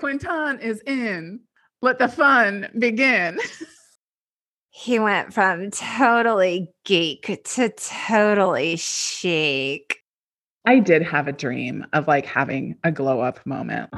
Quinton is in. Let the fun begin. He went from totally geek to totally chic. I did have a dream of like having a glow up moment.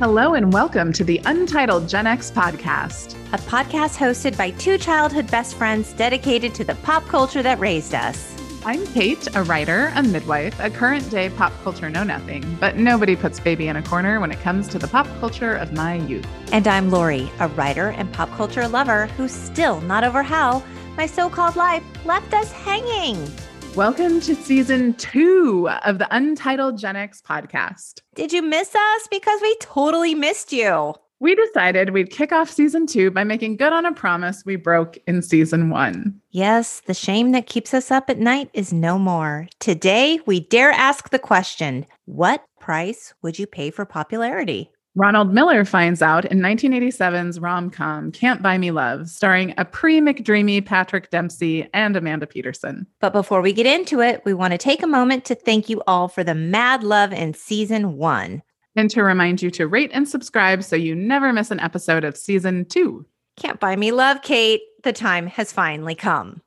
Hello and welcome to the Untitled Gen X podcast, a podcast hosted by two childhood best friends dedicated to the pop culture that raised us. I'm Cate, a writer, a midwife, a current day pop culture know nothing, but nobody puts baby in a corner when it comes to the pop culture of my youth. And I'm Lori, a writer and pop culture lover who's still not over how my so called life left us hanging. Welcome to season two of the Untitled Gen X podcast. Did you miss us? Because we totally missed you. We decided we'd kick off season two by making good on a promise we broke in season one. Yes, the shame that keeps us up at night is no more. Today, we dare ask the question What price would you pay for popularity? Ronald Miller finds out in 1987's rom com Can't Buy Me Love, starring a pre McDreamy Patrick Dempsey and Amanda Peterson. But before we get into it, we want to take a moment to thank you all for the mad love in season one and to remind you to rate and subscribe so you never miss an episode of season two. Can't buy me love, Cate. The time has finally come.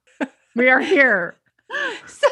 we are here. So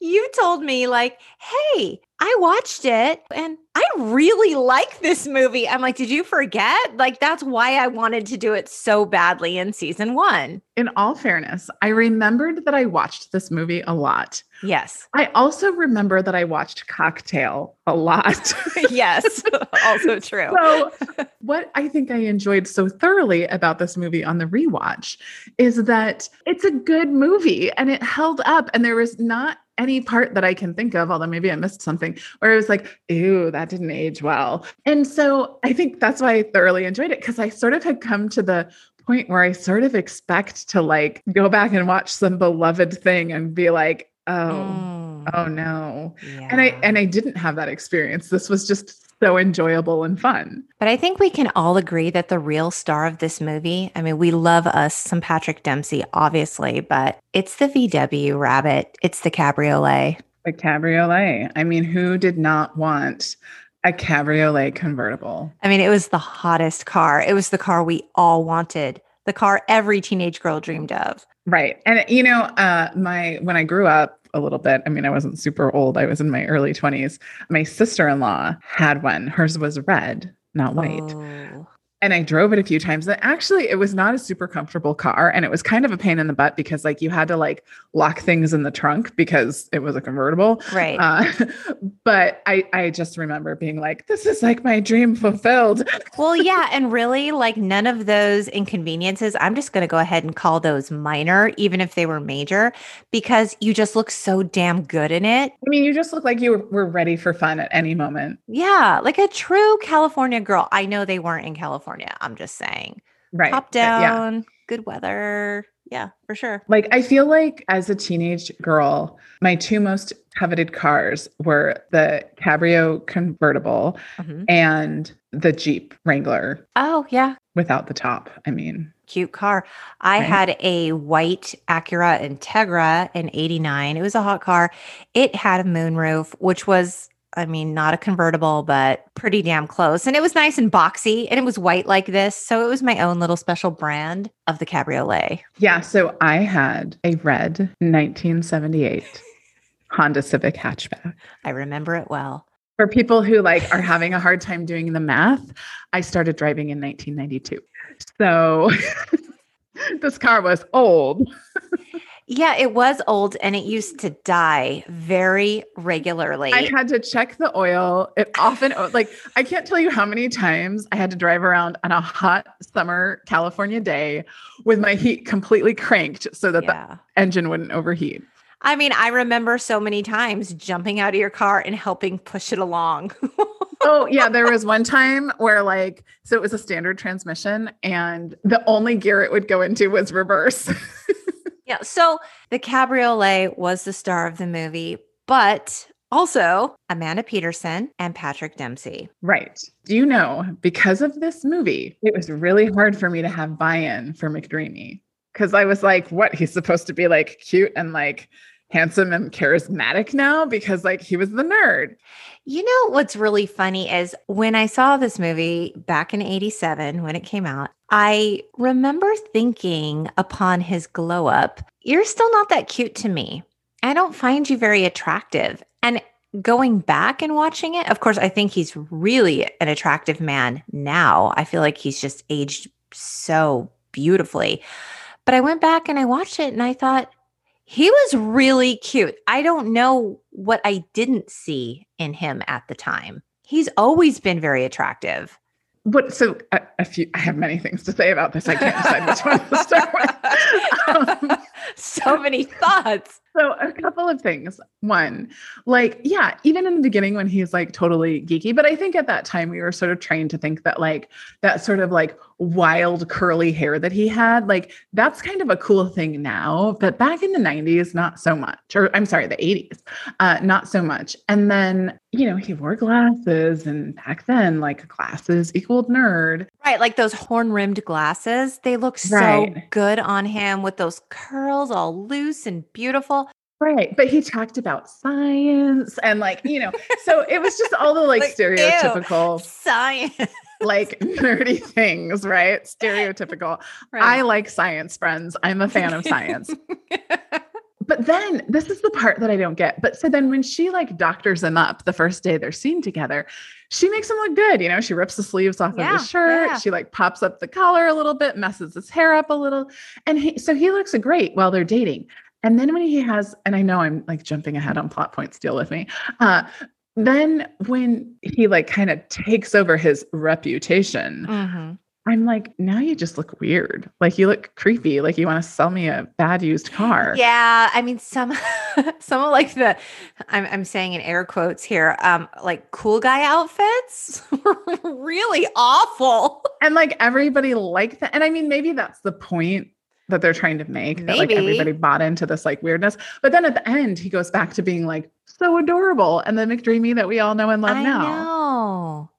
you told me, like, hey, I watched it and I really like this movie. I'm like, did you forget? Like, that's why I wanted to do it so badly in season one. In all fairness, I remembered that I watched this movie a lot. Yes. I also remember that I watched Cocktail a lot. yes, also true. So, what I think I enjoyed so thoroughly about this movie on the rewatch is that it's a good movie and it held up, and there was not any part that I can think of, although maybe I missed something, where it was like, ew, that didn't age well. And so I think that's why I thoroughly enjoyed it because I sort of had come to the point where I sort of expect to like go back and watch some beloved thing and be like, oh, mm. oh no. Yeah. And I and I didn't have that experience. This was just so enjoyable and fun. But I think we can all agree that the real star of this movie, I mean, we love us some Patrick Dempsey, obviously, but it's the VW rabbit, it's the cabriolet. The cabriolet. I mean, who did not want a cabriolet convertible? I mean, it was the hottest car. It was the car we all wanted, the car every teenage girl dreamed of. Right. And you know, uh my when I grew up, a little bit. I mean, I wasn't super old. I was in my early 20s. My sister-in-law had one. Hers was red, not white. Oh and I drove it a few times. And actually, it was not a super comfortable car. And it was kind of a pain in the butt because, like, you had to like lock things in the trunk because it was a convertible. Right. Uh, but I, I just remember being like, this is like my dream fulfilled. well, yeah. And really, like, none of those inconveniences, I'm just going to go ahead and call those minor, even if they were major, because you just look so damn good in it. I mean, you just look like you were ready for fun at any moment. Yeah. Like a true California girl. I know they weren't in California California. I'm just saying. Right. Top down, yeah. good weather. Yeah, for sure. Like I feel like as a teenage girl, my two most coveted cars were the Cabrio convertible mm-hmm. and the Jeep Wrangler. Oh, yeah. Without the top. I mean, cute car. I right? had a white Acura Integra in 89. It was a hot car. It had a moonroof, which was I mean, not a convertible, but pretty damn close. And it was nice and boxy and it was white like this. So it was my own little special brand of the cabriolet. Yeah. So I had a red 1978 Honda Civic hatchback. I remember it well. For people who like are having a hard time doing the math, I started driving in 1992. So this car was old. Yeah, it was old and it used to die very regularly. I had to check the oil. It often, like, I can't tell you how many times I had to drive around on a hot summer California day with my heat completely cranked so that yeah. the engine wouldn't overheat. I mean, I remember so many times jumping out of your car and helping push it along. oh, yeah. There was one time where, like, so it was a standard transmission, and the only gear it would go into was reverse. Yeah. So the cabriolet was the star of the movie, but also Amanda Peterson and Patrick Dempsey. Right. Do you know, because of this movie, it was really hard for me to have buy in for McDreamy because I was like, what? He's supposed to be like cute and like handsome and charismatic now because like he was the nerd. You know what's really funny is when I saw this movie back in 87 when it came out, I remember thinking upon his glow up, you're still not that cute to me. I don't find you very attractive. And going back and watching it, of course, I think he's really an attractive man now. I feel like he's just aged so beautifully. But I went back and I watched it and I thought, he was really cute. I don't know what I didn't see in him at the time. He's always been very attractive. What so a, a few I have many things to say about this. I can't decide which one to start with. Um, so many thoughts. So, a couple of things. One, like, yeah, even in the beginning when he's like totally geeky, but I think at that time we were sort of trained to think that like that sort of like wild curly hair that he had, like that's kind of a cool thing now. But back in the 90s, not so much. Or I'm sorry, the 80s, uh, not so much. And then, you know, he wore glasses, and back then, like glasses equaled nerd. Right. Like those horn rimmed glasses, they look so right. good on him with those curls all loose and beautiful. Right. But he talked about science and like, you know, so it was just all the like, like stereotypical ew, science. Like nerdy things, right? Stereotypical. Right. I like science, friends. I'm a fan of science. but then this is the part that I don't get. But so then when she like doctors him up the first day they're seen together, she makes him look good. You know, she rips the sleeves off yeah, of his shirt. Yeah. She like pops up the collar a little bit, messes his hair up a little. And he, so he looks great while they're dating. And then when he has, and I know I'm like jumping ahead on plot points, deal with me. Uh, then when he like kind of takes over his reputation, mm-hmm. I'm like, now you just look weird. Like you look creepy. Like you want to sell me a bad used car. Yeah. I mean, some some of like the I'm I'm saying in air quotes here, um, like cool guy outfits were really awful. And like everybody liked that. And I mean, maybe that's the point that they're trying to make Maybe. that like everybody bought into this like weirdness. But then at the end, he goes back to being like so adorable and the McDreamy that we all know and love I now. Know.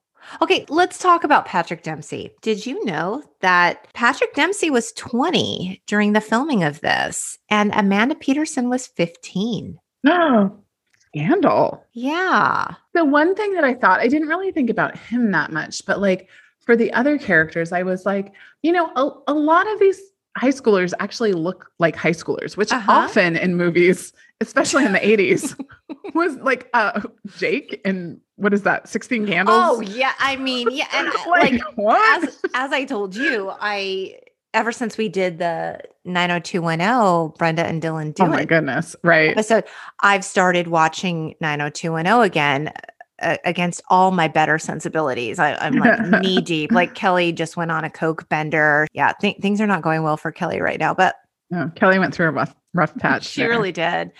Okay, let's talk about Patrick Dempsey. Did you know that Patrick Dempsey was 20 during the filming of this and Amanda Peterson was 15? No. Scandal. Yeah. The one thing that I thought, I didn't really think about him that much, but like for the other characters, I was like, you know, a, a lot of these high schoolers actually look like high schoolers, which uh-huh. often in movies, especially in the 80s, was like uh Jake and what is that? 16 candles? Oh, yeah. I mean, yeah. And like, like what? As, as I told you, I ever since we did the 90210 Brenda and Dylan do Oh my goodness. Right. Episode, I've started watching 90210 again against all my better sensibilities. I, am like knee deep. Like Kelly just went on a coke bender. Yeah, th- things are not going well for Kelly right now. But Kelly went through a rough rough patch. She there. really did.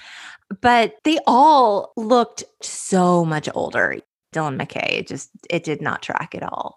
But they all looked so much older. Dylan McKay just it did not track at all.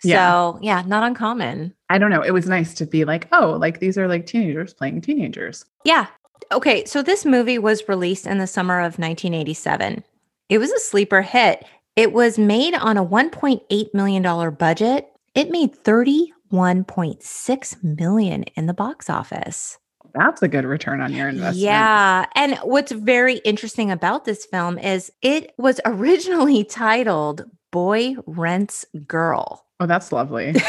So yeah. yeah, not uncommon. I don't know. It was nice to be like, oh, like these are like teenagers playing teenagers. Yeah. Okay, so this movie was released in the summer of 1987. It was a sleeper hit. It was made on a $1.8 million budget. It made 31.6 million in the box office. That's a good return on your investment. Yeah. And what's very interesting about this film is it was originally titled Boy Rents Girl. Oh, that's lovely.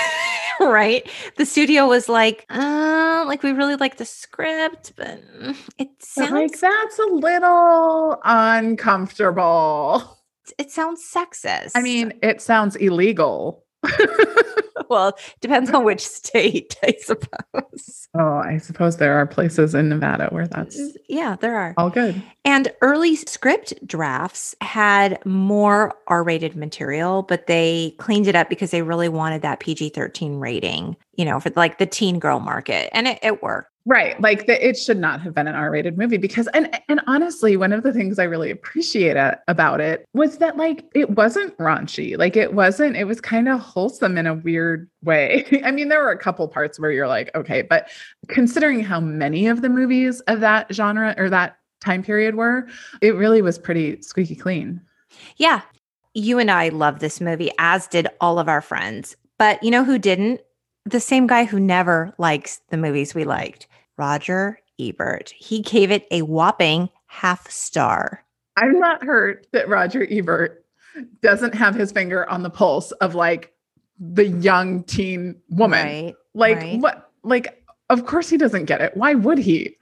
right? The studio was like, uh, like we really like the script, but it sounds like that's a little uncomfortable. It sounds sexist. I mean, it sounds illegal. well, depends on which state, I suppose. Oh, I suppose there are places in Nevada where that's yeah, there are all good. And early script drafts had more R-rated material, but they cleaned it up because they really wanted that PG-13 rating, you know, for like the teen girl market, and it, it worked. Right. Like the, it should not have been an R-rated movie because and and honestly, one of the things I really appreciate about it was that like it wasn't raunchy. Like it wasn't it was kind of wholesome in a weird way. I mean, there were a couple parts where you're like, okay, but considering how many of the movies of that genre or that time period were, it really was pretty squeaky clean. Yeah. You and I love this movie as did all of our friends. But you know who didn't? The same guy who never likes the movies we liked. Roger Ebert. He gave it a whopping half star. I'm not hurt that Roger Ebert doesn't have his finger on the pulse of like the young teen woman. Right. Like right. what like of course he doesn't get it. Why would he?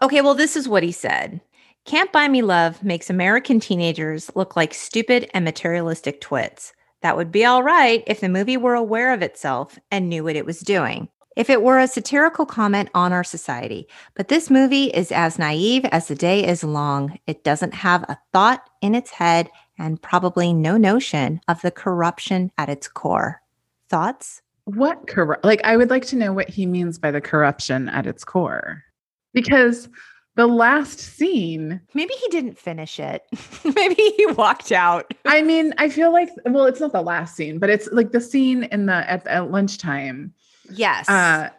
Okay, well, this is what he said. Can't Buy Me Love makes American teenagers look like stupid and materialistic twits. That would be all right if the movie were aware of itself and knew what it was doing. If it were a satirical comment on our society, but this movie is as naive as the day is long. It doesn't have a thought in its head and probably no notion of the corruption at its core. Thoughts? What corrupt like I would like to know what he means by the corruption at its core. Because the last scene, Maybe he didn't finish it. Maybe he walked out. I mean, I feel like well, it's not the last scene, but it's like the scene in the at, at lunchtime Yes. uh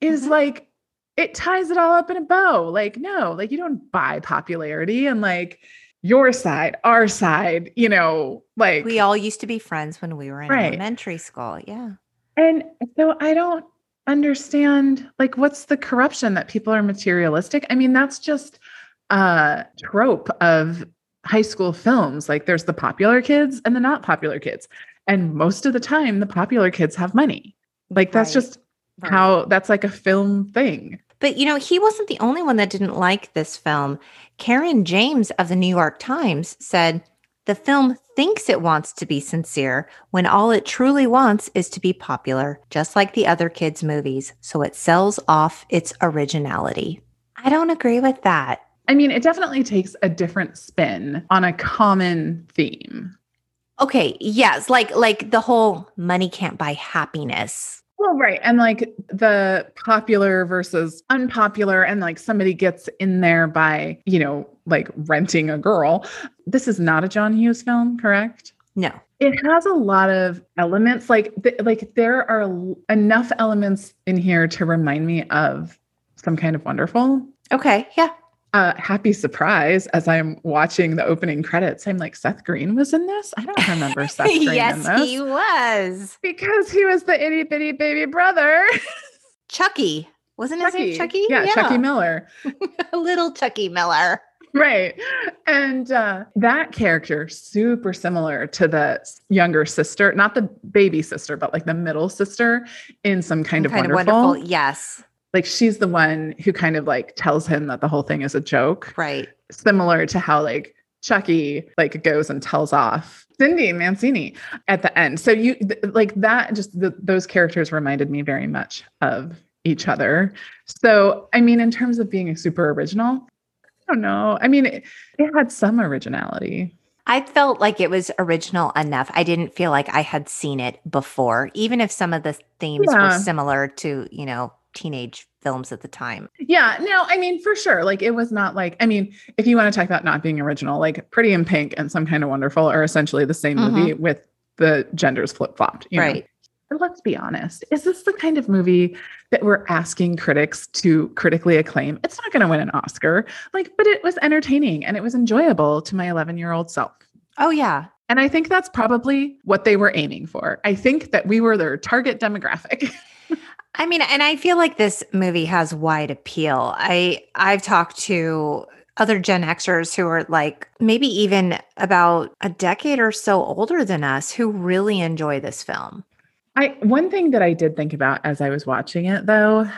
is Mhm. like it ties it all up in a bow. Like, no, like you don't buy popularity and like your side, our side, you know, like we all used to be friends when we were in Right. elementary school. Yeah. And so I don't understand like what's the corruption that people are materialistic? I mean, that's just a trope of high school films. Like there's the popular kids and the not popular kids. And most of the time the popular kids have money. Like that's Right, just right. how that's like a film thing. But you know, he wasn't the only one that didn't like this film. Caryn James of the New York Times said, the film thinks it wants to be sincere when all it truly wants is to be popular, just like the other kids' movies. So it sells off its originality. I don't agree with that. I mean, it definitely takes a different spin on a common theme. Okay, yes, like like the whole money can't buy happiness. Well, right. And like the popular versus unpopular, and like somebody gets in there by, you know, like renting a girl. This is not a John Hughes film, correct? No. It has a lot of elements. Like, th- like there are l- enough elements in here to remind me of some kind of wonderful. Okay, yeah. Uh, happy surprise as I'm watching the opening credits. I'm like, Seth Green was in this. I don't remember Seth Green in yes, he was. because he was the itty bitty baby brother. Chucky. Wasn't his name Chucky? Yeah, Chucky Miller. Little Chucky Miller. Right. And uh, that character, super similar to the younger sister, not the baby sister, but like the middle sister in some kind, of, kind wonderful. Yes. Like she's the one who kind of like tells him that the whole thing is a joke, Right. similar to how like Chucky like goes and tells off Cindy Mancini at the end. So you th- like that just th- those characters reminded me very much of each other. So I mean in terms of being a super original, don't know. I mean it, it had some originality. I felt like it was original enough. I didn't feel like I had seen it before, even if some of the themes were similar to, you know, teenage films at the time. Yeah, no, I mean for sure. Like it was not like I mean, if you want to talk about not being original, like Pretty in Pink and Some Kind of Wonderful are essentially the same movie mm-hmm. with the genders flip flopped. right. But let's be honest. Is this the kind of movie that we're asking critics to critically acclaim? It's not going to win an Oscar. Like, but it was entertaining and it was enjoyable to my 11 year old self. Oh, yeah. And I think that's probably what they were aiming for. I think that we were their target demographic. I mean, and I feel like this movie has wide appeal. I I've talked to other Gen Xers who are like maybe even about a decade or so older than us who really enjoy this film. I one thing that I did think about as I was watching it though,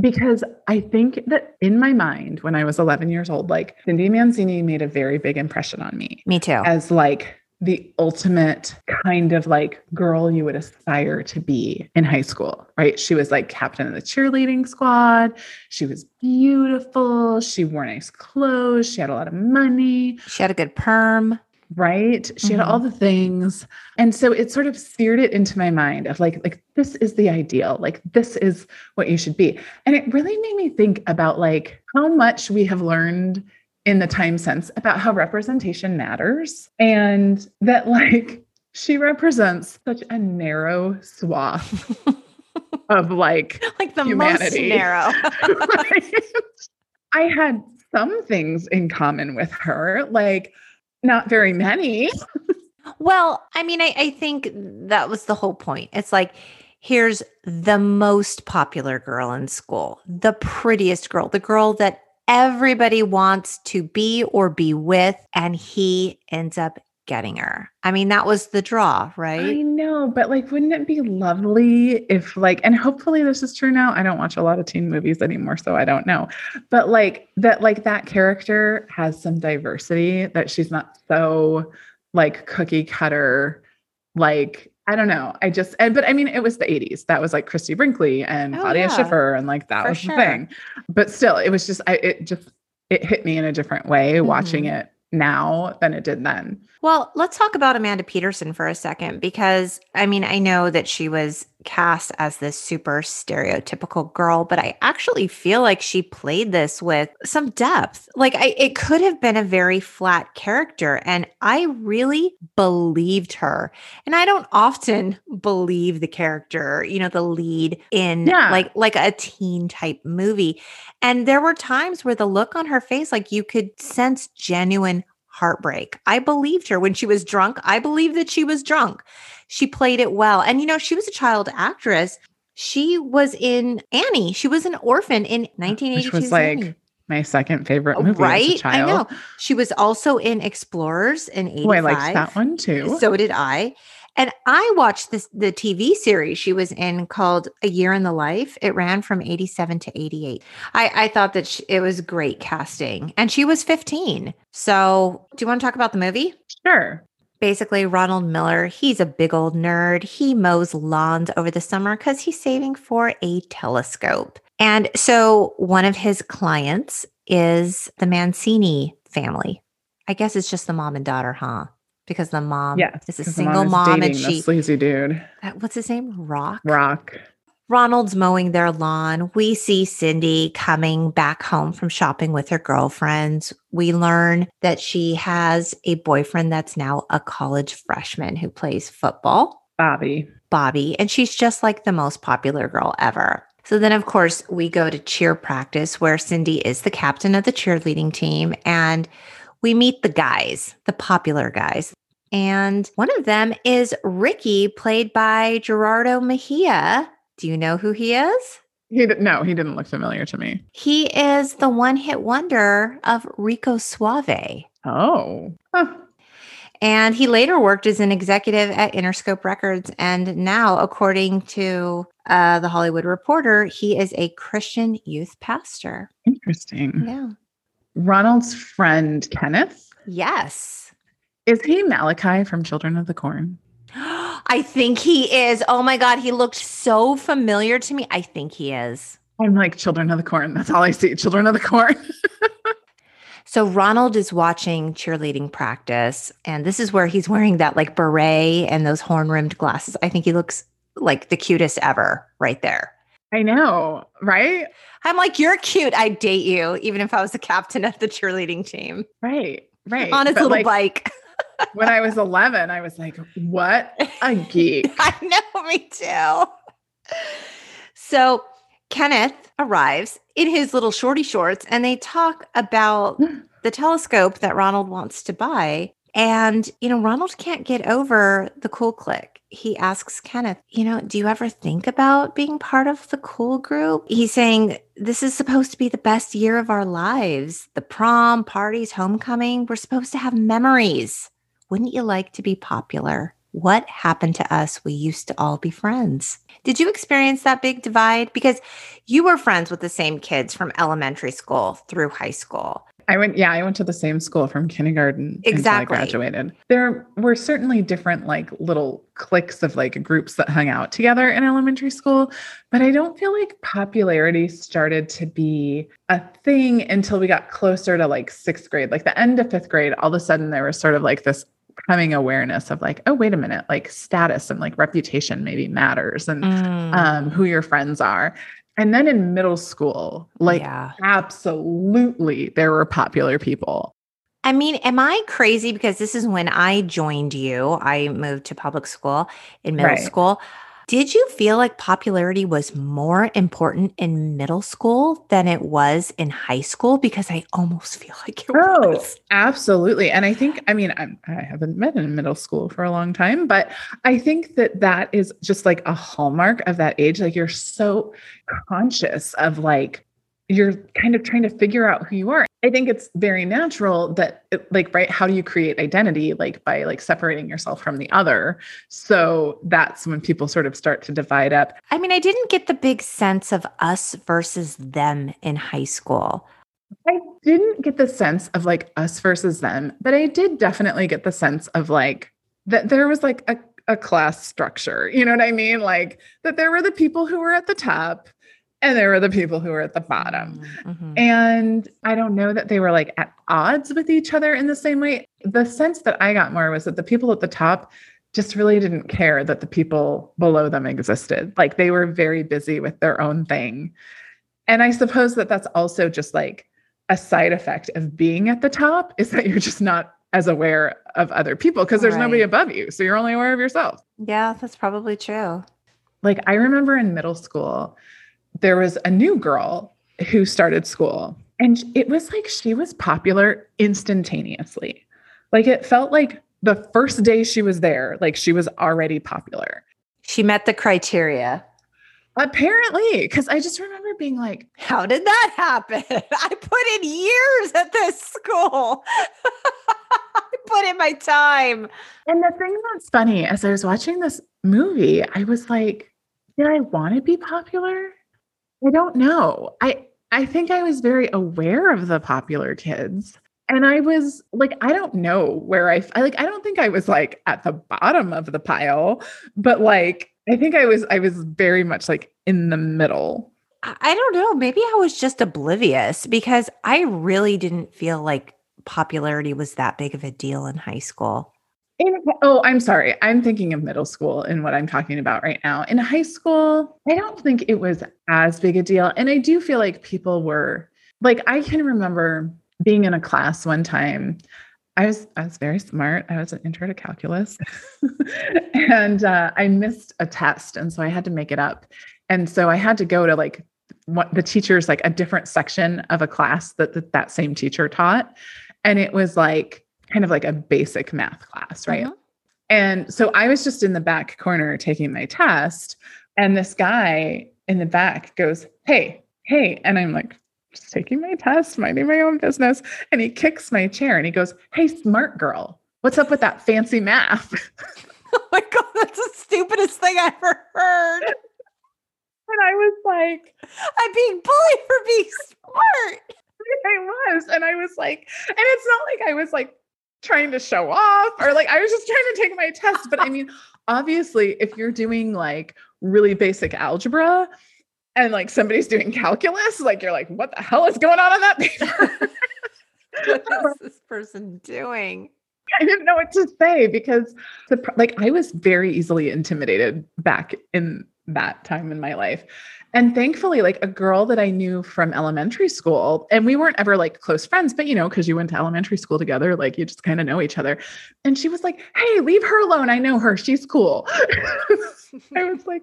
because I think that in my mind when I was 11 years old, like Cindy Mancini made a very big impression on me Me too. as like the ultimate kind of like girl you would aspire to be in high school, right? She was like captain of the cheerleading squad. She was beautiful. She wore nice clothes. She had a lot of money She had a good perm. Right she had all mm-hmm. the things and so it sort of seared it into my mind of like like this is the ideal like this is what you should be and it really made me think about like how much we have learned in the time since about how representation matters and that like she represents such a narrow swath of like Like the Humanity. most narrow. right? I had some things in common with her, like not very many. Well, I mean, I, I think that was the whole point. It's like, here's the most popular girl in school, the prettiest girl, the girl that everybody wants to be or be with, and he ends up getting her. I mean, that was the draw, right? I know, but like, wouldn't it be lovely if, like, and hopefully this is true now. I don't watch a lot of teen movies anymore, so I don't know. But like, that, like, that character has some diversity, that she's not so like cookie cutter, like, I don't know. I just, and, but I mean, it was the 80s. That was like Christie Brinkley and oh, Claudia yeah. Schiffer, and like that For was sure. the thing. But still, it was just, I, it just, it hit me in a different way mm-hmm. watching it now than it did then. Well, let's talk about Amanda Peterson for a second because I mean, I know that she was cast as this super stereotypical girl, but I actually feel like she played this with some depth. Like I it could have been a very flat character and I really believed her. And I don't often believe the character, you know, the lead in yeah. like like a teen type movie. And there were times where the look on her face like you could sense genuine heartbreak. I believed her when she was drunk. I believe that she was drunk. She played it well. And, you know, she was a child actress. She was in Annie. She was an orphan in 1982. Which was like Annie. my second favorite movie. Right? I know. She was also in Explorers in 85. Oh, I liked that one too. So did I. And I watched this the TV series she was in called A Year in the Life. It ran from 87 to 88. I, I thought that she, it was great casting. And she was 15. So do you want to talk about the movie? Sure. Basically, Ronald Miller, he's a big old nerd. He mows lawns over the summer because he's saving for a telescope. And so one of his clients is the Mancini family. I guess it's just the mom and daughter, huh? Because the mom yes, is a single mom, mom and she sleazy dude. Uh, what's his name? Rock. Rock. Ronald's mowing their lawn. We see Cindy coming back home from shopping with her girlfriends. We learn that she has a boyfriend that's now a college freshman who plays football. Bobby. Bobby. And she's just like the most popular girl ever. So then, of course, we go to cheer practice where Cindy is the captain of the cheerleading team. And we meet the guys, the popular guys. And one of them is Ricky, played by Gerardo Mejia. Do you know who he is? He no, he didn't look familiar to me. He is the one-hit wonder of Rico Suave. Oh. Huh. And he later worked as an executive at Interscope Records. And now, according to uh, the Hollywood Reporter, he is a Christian youth pastor. Interesting. Yeah. Ronald's friend, Kenneth. Yes. Is he Malachi from Children of the Corn? I think he is. Oh my God. He looked so familiar to me. I think he is. I'm like Children of the Corn. That's all I see. Children of the Corn. so Ronald is watching cheerleading practice, and this is where he's wearing that like beret and those horn rimmed glasses. I think he looks like the cutest ever right there. I know, right? I'm like, you're cute. I'd date you, even if I was the captain of the cheerleading team. Right, right. On his but little like, bike when I was 11, I was like, what a geek. I know, me too. So Kenneth arrives in his little shorty shorts and they talk about the telescope that Ronald wants to buy. And, you know, Ronald can't get over the cool clique. He asks Kenneth, you know, do you ever think about being part of the cool group? He's saying, this is supposed to be the best year of our lives. The prom, parties, homecoming, we're supposed to have memories. Wouldn't you like to be popular? What happened to us? We used to all be friends. Did you experience that big divide? Because you were friends with the same kids from elementary school through high school. I went, yeah, I went to the same school from kindergarten exactly. until I graduated. There were certainly different like little cliques of like groups that hung out together in elementary school, but I don't feel like popularity started to be a thing until we got closer to like sixth grade, like the end of fifth grade. All of a sudden, there was sort of like this coming awareness of like, oh, wait a minute, like status and like reputation maybe matters and mm. um, who your friends are. And then in middle school, like yeah. absolutely there were popular people. I mean, am I crazy? Because this is when I joined you. I moved to public school in middle right. school. Did you feel like popularity was more important in middle school than it was in high school? Because I almost feel like it oh, was. Absolutely. And I think, I mean, I'm, I haven't been in middle school for a long time, but I think that that is just like a hallmark of that age. Like you're so conscious of like, you're kind of trying to figure out who you are. I think it's very natural that it, like right how do you create identity like by like separating yourself from the other. So that's when people sort of start to divide up. I mean, I didn't get the big sense of us versus them in high school. I didn't get the sense of like us versus them, but I did definitely get the sense of like that there was like a, a class structure. You know what I mean? Like that there were the people who were at the top and there were the people who were at the bottom. Mm-hmm. And I don't know that they were like at odds with each other in the same way. The sense that I got more was that the people at the top just really didn't care that the people below them existed. Like they were very busy with their own thing. And I suppose that that's also just like a side effect of being at the top is that you're just not as aware of other people because there's right. nobody above you. So you're only aware of yourself. Yeah, that's probably true. Like I remember in middle school, there was a new girl who started school and it was like she was popular instantaneously. Like it felt like the first day she was there, like she was already popular. She met the criteria. Apparently, because I just remember being like, How did that happen? I put in years at this school. I put in my time. And the thing that's funny, as I was watching this movie, I was like, Did I want to be popular? I don't know. I I think I was very aware of the popular kids. And I was like, I don't know where I, I like, I don't think I was like at the bottom of the pile, but like I think I was I was very much like in the middle. I don't know. Maybe I was just oblivious because I really didn't feel like popularity was that big of a deal in high school. In, oh, I'm sorry. I'm thinking of middle school and what I'm talking about right now. In high school, I don't think it was as big a deal. And I do feel like people were like, I can remember being in a class one time I was I was very smart. I was an intro to calculus, and uh, I missed a test, and so I had to make it up. And so I had to go to like what the teacher's like a different section of a class that that, that same teacher taught, and it was like kind of like a basic math class, right? Uh-huh. And so I was just in the back corner taking my test, and this guy in the back goes, "Hey, hey," and I'm like, just taking my test, minding my own business. And he kicks my chair and he goes, Hey, smart girl, what's up with that fancy math? oh my God, that's the stupidest thing I ever heard. And I was like, I'm being bullied for being smart. I was. And I was like, and it's not like I was like trying to show off or like I was just trying to take my test. But I mean, obviously, if you're doing like really basic algebra, and like somebody's doing calculus, like you're like, what the hell is going on on that paper? what is this person doing? I didn't know what to say because the like I was very easily intimidated back in that time in my life. And thankfully, like a girl that I knew from elementary school, and we weren't ever like close friends, but you know, because you went to elementary school together, like you just kind of know each other. And she was like, Hey, leave her alone. I know her. She's cool. I was like,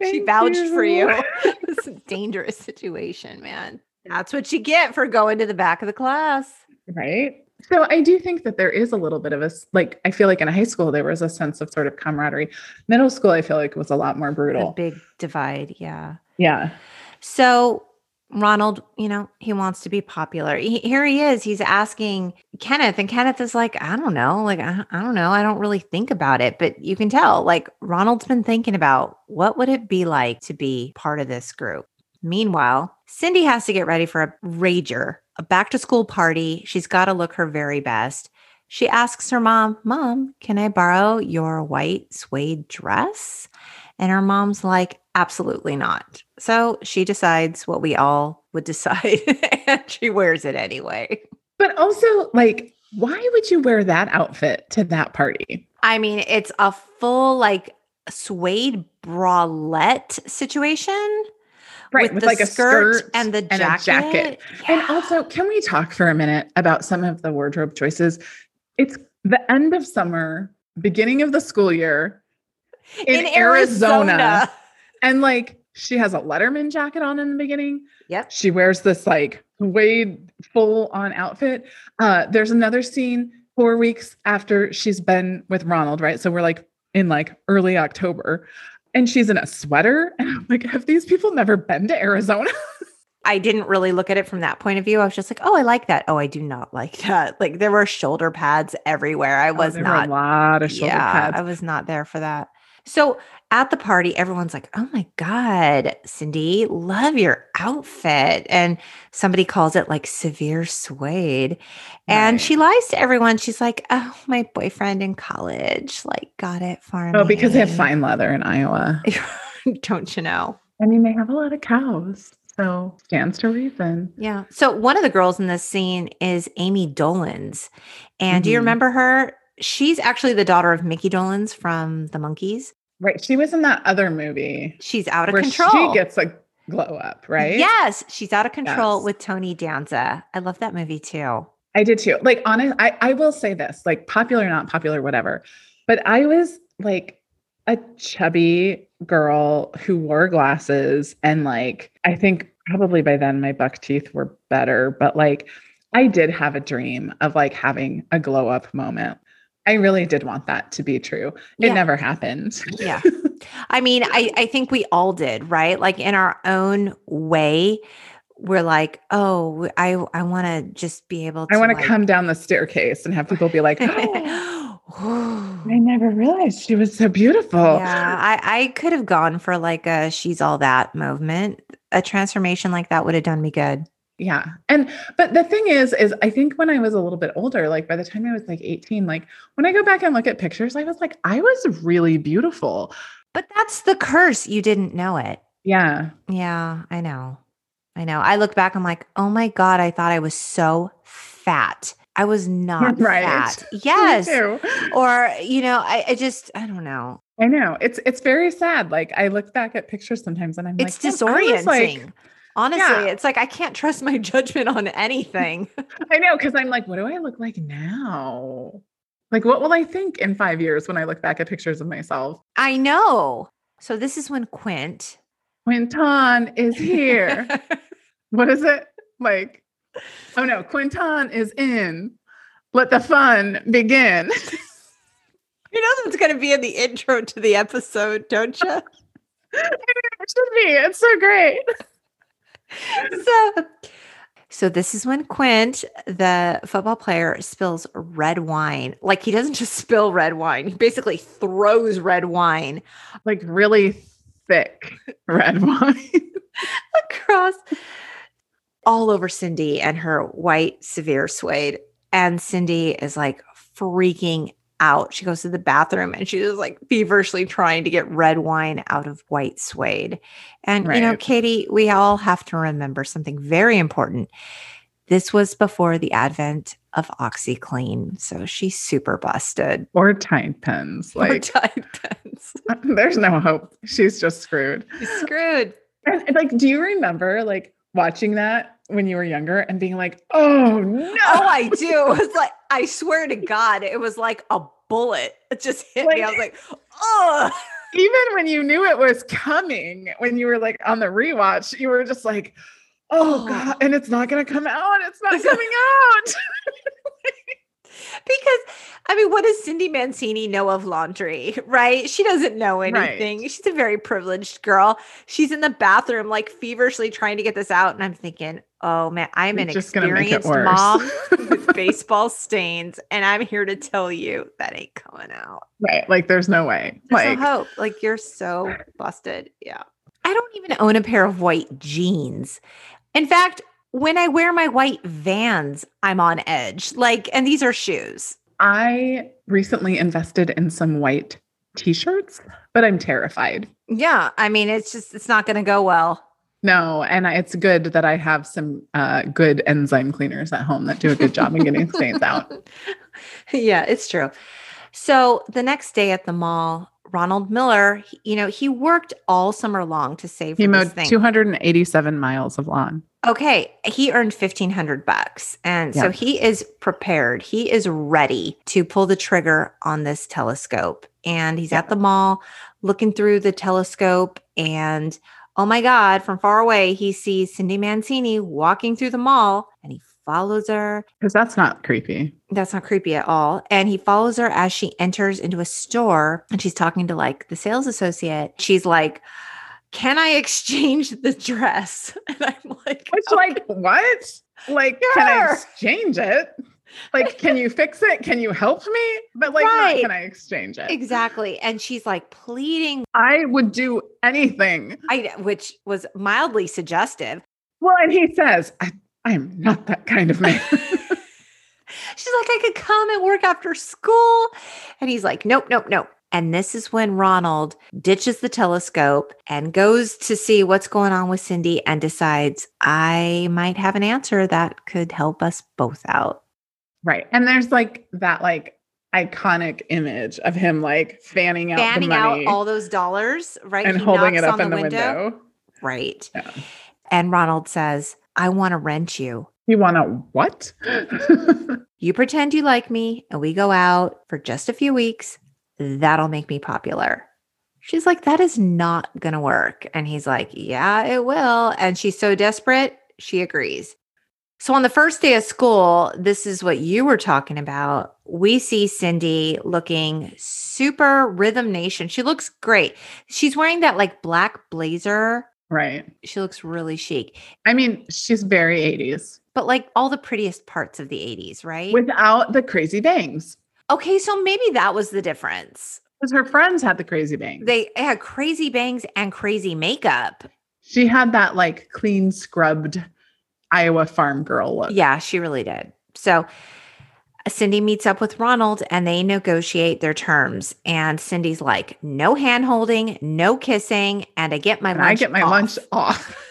She vouched you. for you. this is a dangerous situation, man. That's what you get for going to the back of the class. Right. So I do think that there is a little bit of a like I feel like in high school there was a sense of sort of camaraderie. Middle school I feel like was a lot more brutal. A big divide, yeah. Yeah. So Ronald, you know, he wants to be popular. He, here he is. He's asking Kenneth, and Kenneth is like, I don't know. Like, I, I don't know. I don't really think about it. But you can tell, like, Ronald's been thinking about what would it be like to be part of this group. Meanwhile, Cindy has to get ready for a rager, a back to school party. She's got to look her very best. She asks her mom, Mom, can I borrow your white suede dress? And her mom's like, Absolutely not. So she decides what we all would decide and she wears it anyway. But also, like, why would you wear that outfit to that party? I mean, it's a full, like, suede bralette situation. Right, with, with like a skirt and the jacket. And, jacket. Yeah. and also, can we talk for a minute about some of the wardrobe choices? It's the end of summer, beginning of the school year in, in Arizona. Arizona. And like she has a Letterman jacket on in the beginning. Yep. She wears this like Wade full on outfit. Uh, there's another scene four weeks after she's been with Ronald, right? So we're like in like early October and she's in a sweater. And I'm like, have these people never been to Arizona? I didn't really look at it from that point of view. I was just like, oh, I like that. Oh, I do not like that. Like there were shoulder pads everywhere. I Oh, was there were not a lot of shoulder yeah, pads. I was not there for that. So at the party, everyone's like, oh my God, Cindy, love your outfit. And somebody calls it like severe suede. And Right. she lies to everyone. She's like, oh, my boyfriend in college, like, got it for me. Oh, because they have fine leather in Iowa. Don't you know? I mean, they have a lot of cows. So stands to reason. Yeah. So one of the girls in this scene is Ami Dolenz. And do you Mhm. remember her? She's actually the daughter of Micky Dolenz from the Monkees. Right. She was in that other movie She's out of where control. she gets a glow up, right? Yes, she's out of control Yes. with Tony Danza. I love that movie too. I did too. Like, honest, I, I will say this like, popular, not popular, whatever. But I was like a chubby girl who wore glasses. And like, I think probably by then my buck teeth were better. But like, I did have a dream of like having a glow up moment. I really did want that to be true. It Yeah. never happened. Yeah. I mean, I, I think we all did, right? Like in our own way, we're like, oh, I I want to just be able to I want to like- come down the staircase and have people be like, oh, I never realized she was so beautiful. Yeah. I, I could have gone for like a she's all that movement. A transformation like that would have done me good. Yeah. And but the thing is is I think when I was a little bit older, like by the time I was like 18, like when I go back and look at pictures, I was like I was really beautiful. But that's the curse. You didn't know it. Yeah. Yeah, I know. I know. I look back, I'm like, oh my God, I thought I was so fat. I was not Right. fat. Yes. Or, you know, I, I just, I don't know. I know. It's it's very sad. Like I look back at pictures sometimes and I'm It's like, "Man, I was, disorienting. like- Honestly, Yeah. it's like I can't trust my judgment on anything. I know because I'm like, what do I look like now? Like what will I think in five years when I look back at pictures of myself? I know. So this is when Quint Quinton is here. what is it? Like, oh no, Quinton is in. Let the fun begin. You know that's going to be in the intro to the episode, don't you? it should be. It's so great. so, so this is when Quint, the football player, spills red wine. Like he doesn't just spill red wine; he basically throws red wine Like really thick red wine. across all over Cindy and her white severe suede. And Cindy is like freaking out. She goes to the bathroom and she's like feverishly trying to get red wine out of white suede. And, you know, Katie, we all have to remember something very important. This was before the advent of OxiClean. So she's super busted. or Tide pens. Or Like Tide pens. there's no hope. She's just screwed. She's screwed. And, and, like, do you remember like watching that when you were younger and being like, oh no. Oh, I do. It was like, I swear to God, it was like a bullet. It just hit me. I was like, oh, even when you knew it was coming, when you were like on the rewatch, you were just like, oh, Oh. God, and it's not going to come out. It's not coming out. because I mean, what does Cindy Mancini know of laundry, right? She doesn't know Right. anything. She's a very privileged girl. She's in the bathroom, like feverishly trying to get this out. And I'm thinking, oh man, I'm an You're gonna experienced mom with baseball stains. And I'm here to tell you that ain't coming out. right. Like, there's no way. There's like, no hope. Like you're so busted. Yeah. I don't even own a pair of white jeans. In fact, when I wear my white vans, I'm on edge. Like, and these are shoes. I recently invested in some white t shirts, but I'm terrified. Yeah. I mean, it's just, it's not going to go well. No, and I, it's good that I have some uh, good enzyme cleaners at home that do a good job in getting stains out. yeah, it's true. So the next day at the mall, Ronald Miller, he- you know, he worked all summer long to save He mowed 287 miles of lawn. Okay, he earned 1500 bucks. And so he is prepared. He is ready to pull the trigger on this telescope. And he's at the mall looking through the telescope and oh my god, from far away he sees Cindy Mancini walking through the mall and he follows her. Because that's not creepy. That's not creepy at all. And he follows her as she enters into a store and she's talking to like the sales associate. She's like Can I exchange the dress? And I'm like, It's "Okay." like, what? Like, can I exchange it? Like, can you fix it? Can you help me? But like, Right. can I exchange it? exactly. And she's like pleading, I would do anything. I, which was mildly suggestive. Well, and he says, I, I am not that kind of man. She's like, I could come and work after school. And he's like, nope, nope, nope. And this is when Ronald ditches the telescope and goes to see what's going on with Cindy and decides, I might have an answer that could help us both out. Right. And there's like that like iconic image of him like fanning out Fanning the money out all those dollars, right? and He holding it knocks up on in the window. Right. Yeah. And Ronald says, I want to rent you. You want to what? You pretend you like me and we go out for just a few weeks. That'll make me popular. She's like, that is not going to work. And he's like, yeah, it will. And she's so desperate, she agrees. So on the first day of school, this is what you were talking about. We see Cindy looking super rhythm nation. She looks great. She's wearing that like black blazer. right. She looks really chic, I mean, she's very 80s but like all the prettiest parts of the 80s, right? without the crazy bangs. okay, so maybe that was the difference. Because her friends had the crazy bangs. They had crazy bangs and crazy makeup. she had that like clean scrubbed Iowa farm girl look. Yeah, she really did. So Cindy meets up with Ronald and they negotiate their terms. And Cindy's like, no hand holding, no kissing, and I get my And lunch. I get my off." lunch off.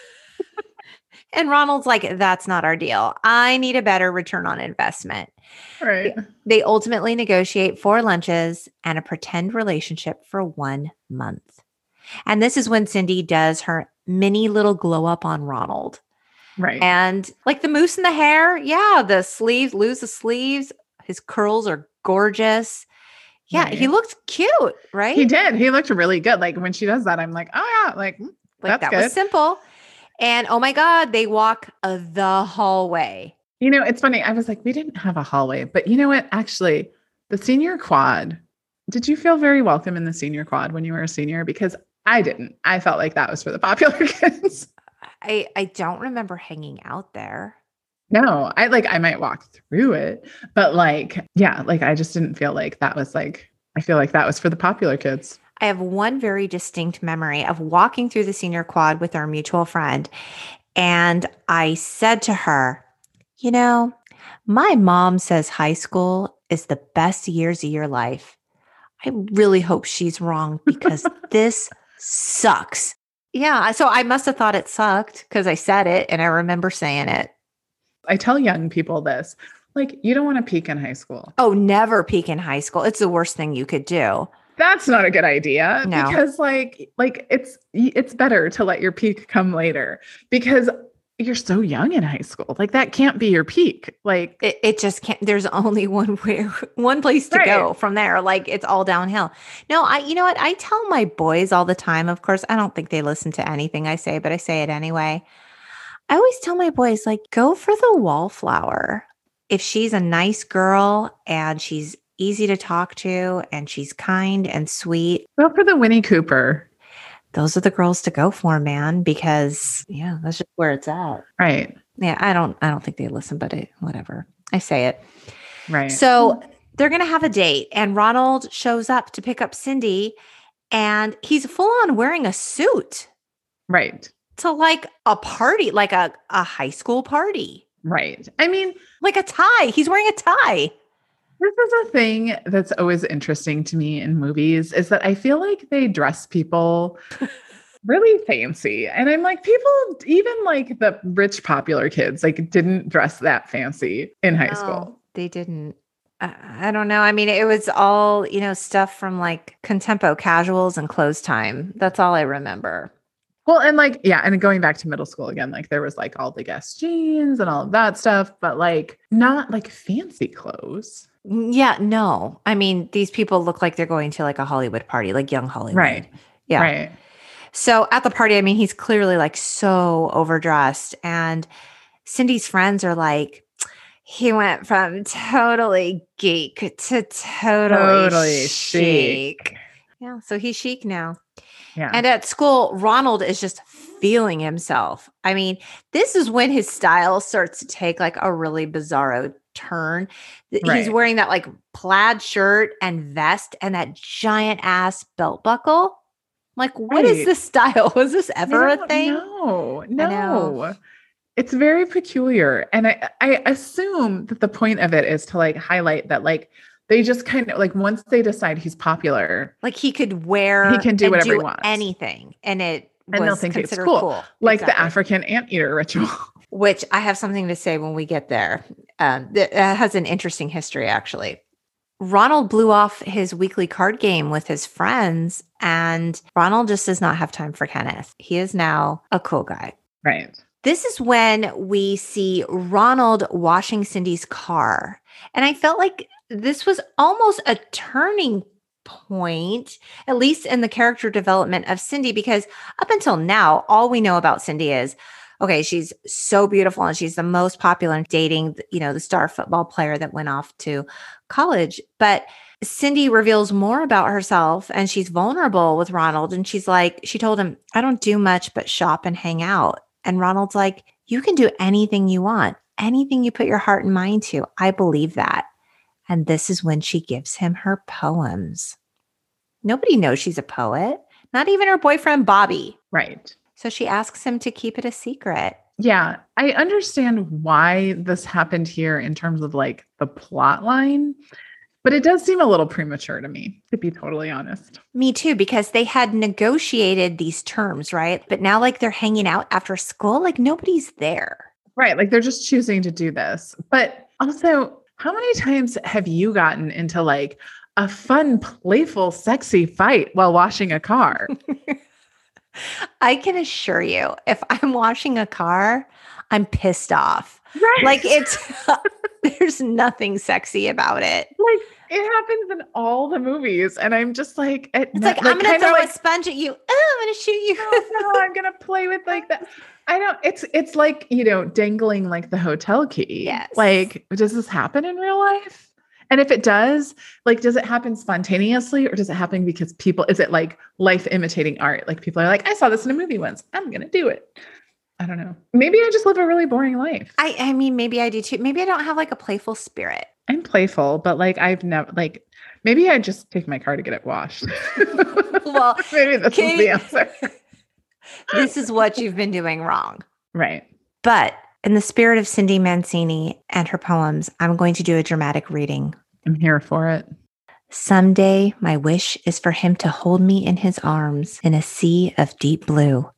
And Ronald's like, that's not our deal. I need a better return on investment. right. They ultimately negotiate four lunches and a pretend relationship for one month. And this is when Cindy does her mini little glow up on Ronald. Right. And like the mousse in the hair, yeah, the sleeves, lose the sleeves. His curls are gorgeous. Yeah, he Right. looked cute, right? he did. He looked really good. Like when she does that, I'm like, oh yeah, like mm, like that's that good. was simple. And oh my God, they walk uh, the hallway. You know, it's funny. I was like, we didn't have a hallway, but you know what? Actually, the senior quad, did you feel very welcome in the senior quad when you were a senior? Because I didn't. I felt like that was for the popular kids. I I don't remember hanging out there. no, I like, I might walk through it, but like, yeah, like I just didn't feel like that was like, I feel like that was for the popular kids. I have one very distinct memory of walking through the senior quad with our mutual friend. And I said to her, You know, my mom says high school is the best years of your life. I really hope she's wrong because this sucks. Yeah. So I must have thought it sucked because I said it and I remember saying it. I tell young people this like, you don't want to peak in high school. Oh, never peak in high school. It's the worst thing you could do. That's not a good idea No. because like like it's it's better to let your peak come later because you're so young in high school. Like that can't be your peak. Like it, it just can't there's only one way one place to go from there like it's all downhill no i you know what i tell my boys all the time of course i don't think they listen to anything i say but i say it anyway i always tell my boys like go for the wallflower if she's a nice girl and she's easy to talk to and she's kind and sweet go for the Winnie Cooper. Those are the girls to go for man because yeah that's just where it's at Right. yeah i don't i don't think they listen but it, whatever i say it Right. So they're going to have a date, and Ronald shows up to pick up Cindy, and he's full on wearing a suit right. to like a party, like a, a high school party, Right. I mean, like a tie. He's wearing a tie. This is a thing that's always interesting to me in movies is that I feel like they dress people really fancy. And I'm like, people, even like the rich popular kids, like didn't dress that fancy in high school. They didn't. I, I don't know. I mean, it was all, you know, stuff from like Contempo casuals and Clothestime. That's all I remember. Well, and like, yeah, and going back to middle school again, like there was like all the Guess jeans and all of that stuff, but like not like fancy clothes. Yeah, no. I mean, these people look like they're going to like a Hollywood party, like young Hollywood. Right. Yeah. Right. So at the party, I mean, he's clearly like so overdressed. And Cindy's friends are like, he went from totally geek to totally, Totally chic. chic. Yeah. So he's chic now. Yeah. And at school, Ronald is just feeling himself. I mean, this is when his style starts to take like a really bizarro turn. Th- He's wearing that like plaid shirt and vest and that giant ass belt buckle. Like, what is Right. this style? Was this ever a thing? No, no. It's very peculiar. And I, I assume that the point of it is to like highlight that like they just kind of like once they decide he's popular, Like he could wear He can do whatever he wants. anything. And it And they'll think it's cool. cool. like the Exactly. African anteater ritual. which I have something to say when we get there. Um, that that has an interesting history, actually. Ronald blew off his weekly card game with his friends, and Ronald just does not have time for Kenneth. He is now a cool guy. right. This is when we see Ronald washing Cindy's car. And I felt like this was almost a turning point, at least in the character development of Cindy, because up until now, all we know about Cindy is okay, she's so beautiful and she's the most popular in dating, you know, the star football player that went off to college. But Cindy reveals more about herself and she's vulnerable with Ronald. And she's like, she told him, I don't do much but shop and hang out. And Ronald's like, You can do anything you want, anything you put your heart and mind to. I believe that. And this is when she gives him her poems. Nobody knows she's a poet, not even her boyfriend, Bobby. Right. So she asks him to keep it a secret. Yeah. I understand why this happened here in terms of like the plot line, but it does seem a little premature to me, to be totally honest. Me too, because they had negotiated these terms, right? But now, like, they're hanging out after school, like, nobody's there. Right. Like they're just choosing to do this. But also, how many times have you gotten into like a fun, playful, sexy fight while washing a car? I can assure you, if I'm washing a car, I'm pissed off. right. Like, it's, there's nothing sexy about it. like it happens in all the movies. And I'm just like, it, It's like, I'm going to throw like, a sponge at you. Oh, I'm going to shoot you. oh, no, I'm gonna play with like that. I don't. It's it's like you know dangling like the hotel key. Yes. Like, does this happen in real life? And if it does, like, does it happen spontaneously or does it happen because people? Is it like life imitating art? Like people are like, I saw this in a movie once. I'm gonna do it. I don't know. Maybe I just live a really boring life. I, I mean, maybe I do too. Maybe I don't have like a playful spirit. I'm playful, but like I've never like maybe I just take my car to get it washed. Well, maybe this is the answer. This is what you've been doing wrong. right. But in the spirit of Cindy Mancini and her poems, I'm going to do a dramatic reading. I'm here for it. Someday, my wish is for him to hold me in his arms in a sea of deep blue.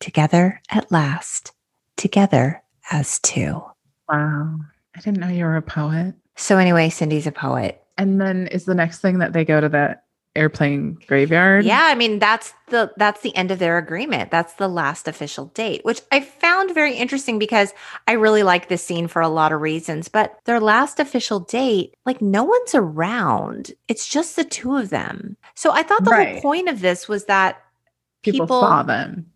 Together at last, together as two. Wow. I didn't know you were a poet. So, anyway, Cindy's a poet. And then is the next thing that they go to the airplane graveyard? Yeah, I mean that's the that's the end of their agreement. That's the last official date, which I found very interesting because I really like this scene for a lot of reasons, but their last official date, like no one's around. It's just the two of them. So I thought the Right. whole point of this was that People, people, saw them.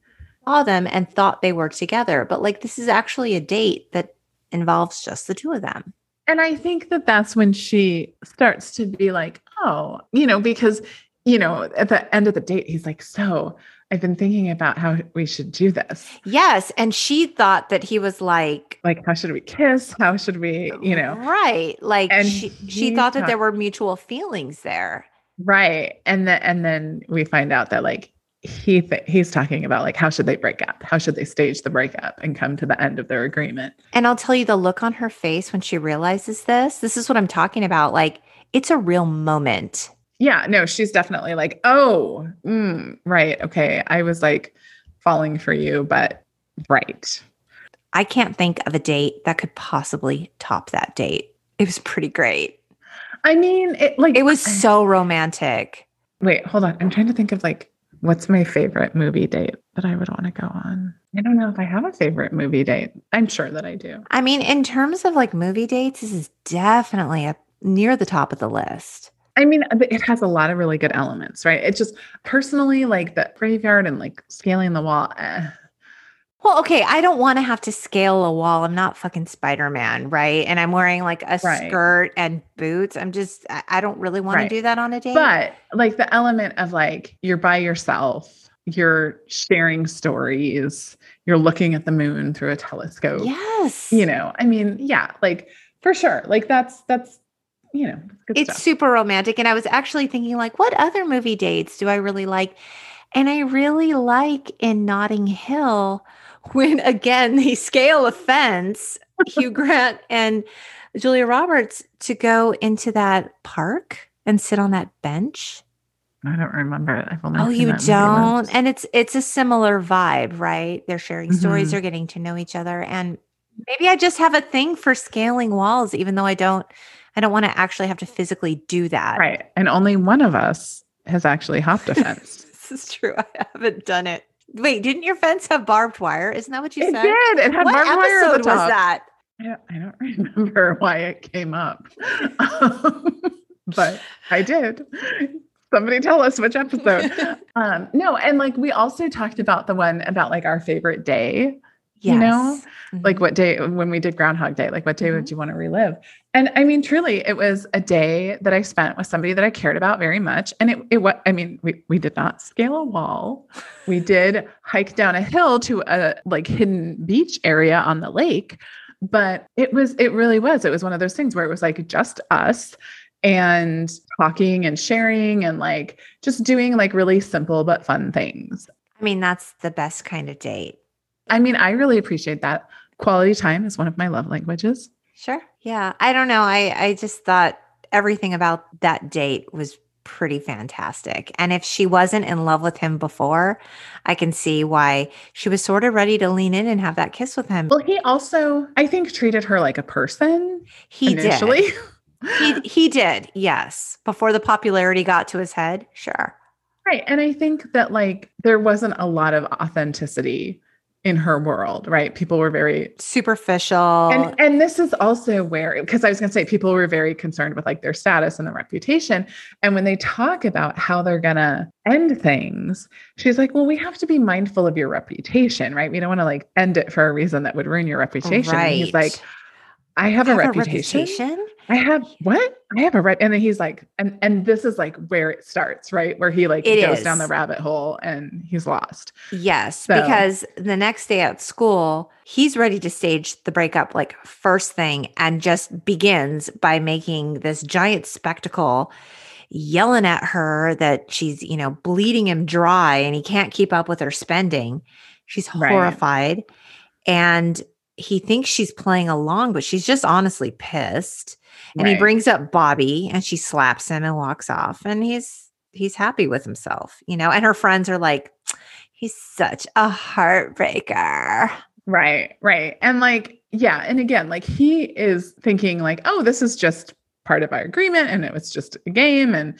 saw them and thought they were together, but like this is actually a date that involves just the two of them. And I think that that's when she starts to be like, oh, you know, because, you know, at the end of the date, he's like, so I've been thinking about how we should do this. Yes, and she thought that he was like Like, how should we kiss? How should we, you know, right, like And she she he thought that there were mutual feelings there. right? And then and then we find out that like he th- he's talking about like how should they break up? How should they stage the breakup and come to the end of their agreement? And I'll tell you the look on her face when she realizes this. This is what I'm talking about. Like, it's a real moment. Yeah, no, she's definitely like, oh, mm, right, okay. I was like falling for you, but right. I can't think of a date that could possibly top that date. It was pretty great. I mean, it like It was so romantic. Wait, hold on. I'm trying to think of like what's my favorite movie date that I would want to go on. I don't know if I have a favorite movie date. I'm sure that I do. I mean, in terms of like movie dates, this is definitely up near the top of the list. I mean, it has a lot of really good elements, right? It just personally like the graveyard and like scaling the wall. eh. Well, okay, I don't want to have to scale a wall. I'm not fucking Spider Man, right? And I'm wearing like a Right. skirt and boots. I'm just, I don't really want Right. to do that on a date. But like the element of like you're by yourself you're sharing stories, you're looking at the moon through a telescope. Yes. You know, I mean, yeah, like for sure. Like that's that's you know, it's stuff. super romantic. And I was actually thinking, like, what other movie dates do I really like? And I really like in Notting Hill when again they scale a fence, Hugh Grant and Julia Roberts to go into that park and sit on that bench. I don't remember it. I've only oh, you don't, and it's it's a similar vibe, right? They're sharing mm-hmm. stories, they're getting to know each other, and maybe I just have a thing for scaling walls, even though I don't. I don't want to actually have to physically do that. Right, and only one of us has actually hopped a fence. this is true. I haven't done it. Wait, didn't your fence have barbed wire? Isn't that what you it said? It did. It had what barbed wire. What episode was that? I don't, I don't remember why it came up, but I did. Somebody tell us which episode. um, no, and like we also talked about the one about like our favorite day. Yes. You know, mm-hmm. like what day when we did Groundhog Day, like what day mm-hmm. would you want to relive? And I mean, truly, it was a day that I spent with somebody that I cared about very much. And it, it what I mean, we we did not scale a wall. We did hike down a hill to a like hidden beach area on the lake. But it was, it really was. It was one of those things where it was like just us and talking and sharing and like just doing like really simple but fun things. I mean, that's the best kind of date. I mean, I really appreciate that. Quality time is one of my love languages. Sure. Yeah. I don't know. I I just thought everything about that date was pretty fantastic. And if she wasn't in love with him before, I can see why she was sort of ready to lean in and have that kiss with him. Well, he also, I think, treated her like a person. He initially. did. he he did, yes. Before the popularity got to his head, sure. Right. And I think that like there wasn't a lot of authenticity in her world, right? People were very superficial. And and this is also where because I was going to say people were very concerned with like their status and their reputation and when they talk about how they're going to end things, she's like, "Well, we have to be mindful of your reputation, right? We don't want to like end it for a reason that would ruin your reputation." Right. And he's like, "I have, have a, reputation. a reputation." I have what? I have a right. And then he's like, and and this is like where it starts, right? Where he like it goes is. down the rabbit hole and he's lost. Yes, so. because the next day at school, he's ready to stage the breakup like first thing and just begins by making this giant spectacle yelling at her that she's, you know, bleeding him dry and he can't keep up with her spending. She's right. horrified. And he thinks she's playing along, but she's just honestly pissed. And right. he brings up Bobby and she slaps him and walks off. And he's he's happy with himself, you know. And her friends are like, he's such a heartbreaker. Right, right. And like, yeah, and again, like he is thinking like, oh, this is just part of our agreement and it was just a game. And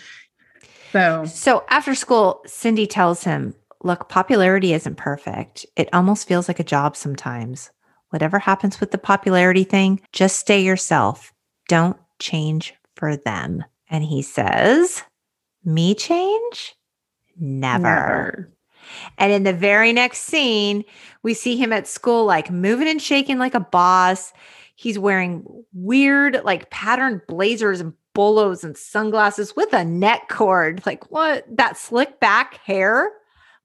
so So after school, Cindy tells him, look, popularity isn't perfect. It almost feels like a job sometimes. Whatever happens with the popularity thing, just stay yourself. Don't change for them. And he says, Me change? Never. Never. And in the very next scene, we see him at school, like moving and shaking like a boss. He's wearing weird, like patterned blazers and bolos and sunglasses with a neck cord. Like, what? That slick back hair?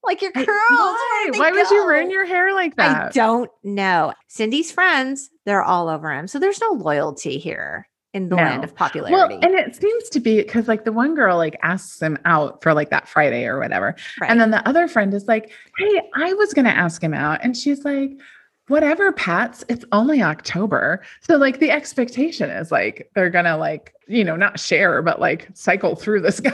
Like your curls. Why? Why would you ruin your hair like that? I don't know. Cindy's friends, they're all over him. So there's no loyalty here in the no. land of popularity. Well, and it seems to be because like the one girl like asks him out for like that Friday or whatever. Right. And then the other friend is like, Hey, I was gonna ask him out. And she's like, whatever pats it's only october. So like the expectation is like they're gonna like you know not share but like cycle through this guy.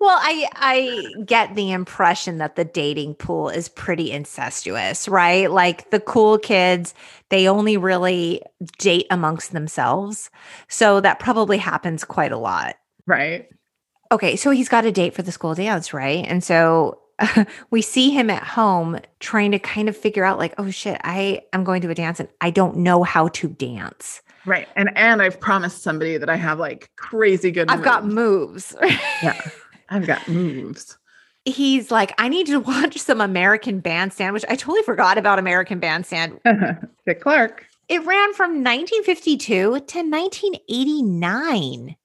Well i i get the impression that the dating pool is pretty incestuous right? Like the cool kids they only really date amongst themselves. So that probably happens quite a lot. Right. Okay so he's got a date for the school dance right? And so we see him at home trying to kind of figure out like oh shit i am going to a dance and i don't know how to dance. Right and and i've promised somebody that i have like crazy good i've moves. got moves. yeah i've got moves. He's like i need to watch some american bandstand which i totally forgot about american bandstand. Dick clark. It ran from 1952 to 1989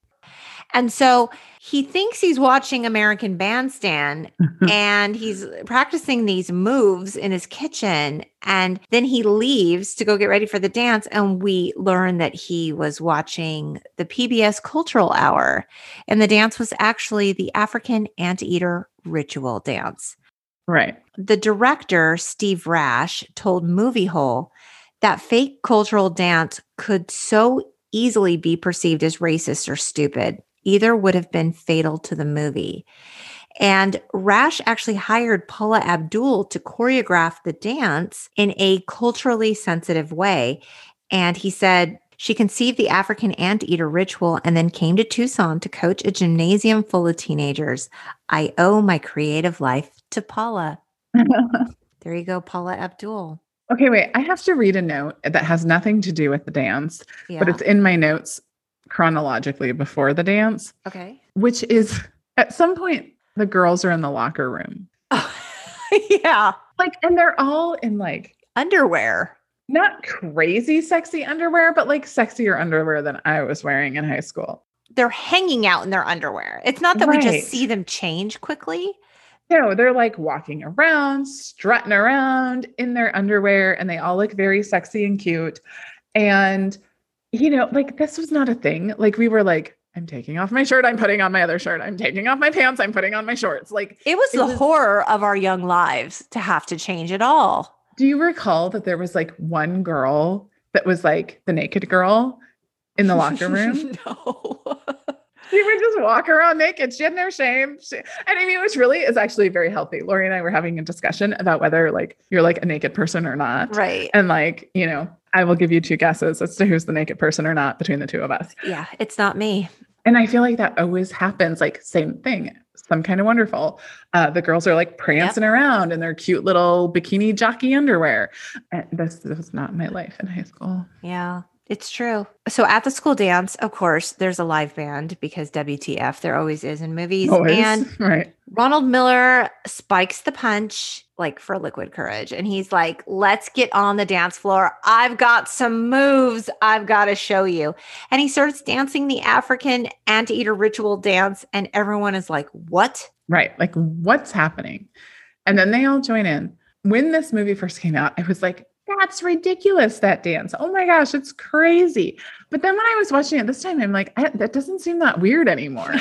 And so he thinks he's watching American Bandstand and he's practicing these moves in his kitchen. And then he leaves to go get ready for the dance. And we learn that he was watching the PBS Cultural Hour. And the dance was actually the African anteater ritual dance. Right. The director, Steve Rash, told Moviehole that fake cultural dance could so easily be perceived as racist or stupid. Either would have been fatal to the movie. And Rash actually hired Paula Abdul to choreograph the dance in a culturally sensitive way. And he said she conceived the African anteater ritual and then came to Tucson to coach a gymnasium full of teenagers. I owe my creative life to Paula. there you go, Paula Abdul. Okay, wait. I have to read a note that has nothing to do with the dance, yeah. but it's in my notes chronologically before the dance. Okay. Which is at some point the girls are in the locker room. Oh, yeah. Like, and they're all in like underwear. Not crazy sexy underwear, but like sexier underwear than I was wearing in high school. They're hanging out in their underwear. It's not that right. we just see them change quickly. No, they're like walking around, strutting around in their underwear, and they all look very sexy and cute. And, you know, like this was not a thing. Like we were like, I'm taking off my shirt, I'm putting on my other shirt, I'm taking off my pants, I'm putting on my shorts. Like it was it the was, horror of our young lives to have to change it all. Do you recall that there was like one girl that was like the naked girl in the locker room? no. she would just walk around naked. She had no shame. She, and I mean, it was really, it's actually very healthy. Lori and I were having a discussion about whether like you're like a naked person or not. Right. And like, you know, I will give you two guesses as to who's the naked person or not between the two of us. Yeah, it's not me. And I feel like that always happens. Like, same thing. Some kind of wonderful. Uh, the girls are like prancing yep. around in their cute little bikini jockey underwear. And this, this was not my life in high school. Yeah. It's true. So at the school dance, of course, there's a live band because WTF, there always is in movies. Always. And right. Ronald Miller spikes the punch like for liquid courage. And he's like, let's get on the dance floor. I've got some moves I've got to show you. And he starts dancing the African anteater ritual dance. And everyone is like, what? Right. Like, what's happening? And then they all join in. When this movie first came out, I was like, that's ridiculous, that dance. Oh my gosh, it's crazy. But then when I was watching it this time, I'm like, that doesn't seem that weird anymore.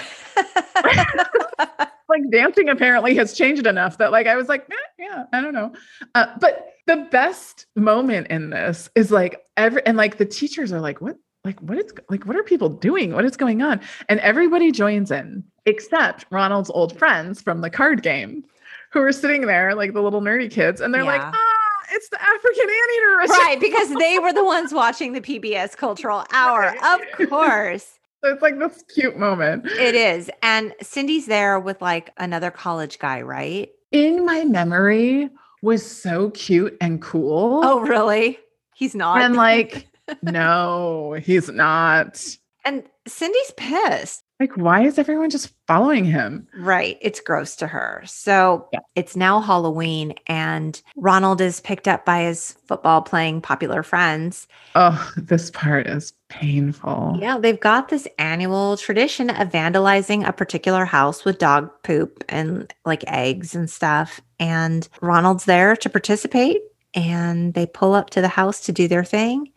like dancing apparently has changed enough that like I was like, eh, yeah, I don't know. Uh, but the best moment in this is like every and like the teachers are like, what? Like what is like what are people doing? What is going on? And everybody joins in except Ronald's old friends from the card game who are sitting there like the little nerdy kids and they're yeah. like, ah, it's the African anteater ritual. Right, because they were the ones watching the PBS Cultural Hour. Of course. So it's like this cute moment. It is. And Cindy's there with like another college guy, right? In my memory was so cute and cool. Oh, really? He's not. And like, no, he's not. And Cindy's pissed. Like, why is everyone just following him? Right. It's gross to her. So yeah. it's now Halloween, and Ronald is picked up by his football playing popular friends. Oh, this part is painful. Yeah. They've got this annual tradition of vandalizing a particular house with dog poop and like eggs and stuff. And Ronald's there to participate, and they pull up to the house to do their thing.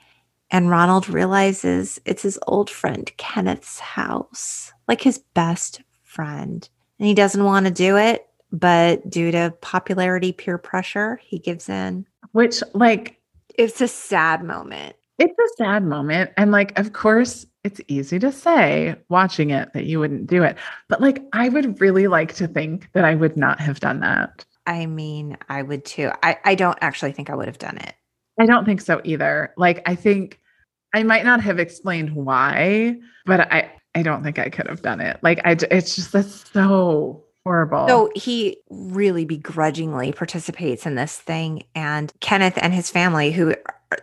And Ronald realizes it's his old friend Kenneth's house, like his best friend. And he doesn't want to do it, but due to popularity, peer pressure, he gives in. Which, like, it's a sad moment. It's a sad moment. And, like, of course, it's easy to say watching it that you wouldn't do it. But, like, I would really like to think that I would not have done that. I mean, I would too. I, I don't actually think I would have done it. I don't think so either. Like, I think I might not have explained why, but I, I don't think I could have done it. Like, I, it's just, that's so horrible. So he really begrudgingly participates in this thing. And Kenneth and his family, who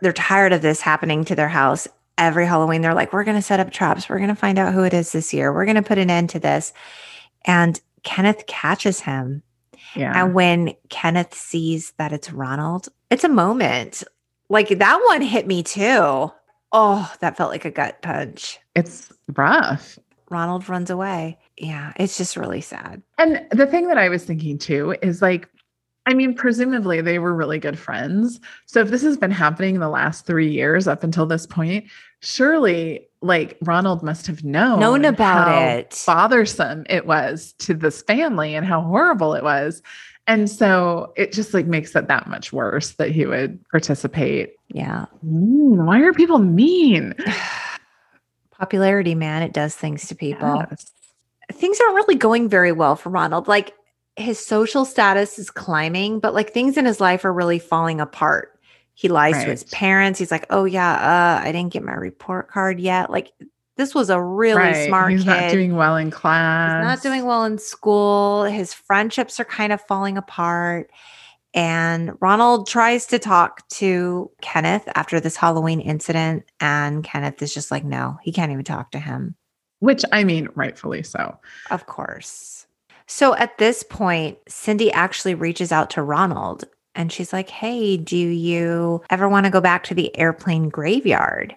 they're tired of this happening to their house every Halloween, they're like, we're going to set up traps. We're going to find out who it is this year. We're going to put an end to this. And Kenneth catches him. Yeah. And when Kenneth sees that it's Ronald, it's a moment. Like that one hit me too. Oh, that felt like a gut punch. It's rough. Ronald runs away. Yeah, it's just really sad. And the thing that I was thinking too is like, I mean, presumably they were really good friends. So if this has been happening in the last three years up until this point, surely like Ronald must have known known about it bothersome it was to this family and how horrible it was and so it just like makes it that much worse that he would participate yeah mm, why are people mean popularity man it does things to people yes. things aren't really going very well for ronald like his social status is climbing but like things in his life are really falling apart he lies right. to his parents. He's like, "Oh yeah, uh, I didn't get my report card yet." Like this was a really right. smart He's kid. not doing well in class. He's not doing well in school. His friendships are kind of falling apart. And Ronald tries to talk to Kenneth after this Halloween incident. And Kenneth is just like, no, he can't even talk to him. Which I mean, rightfully so. Of course. So at this point, Cindy actually reaches out to Ronald and she's like, Hey, do you ever want to go back to the airplane graveyard?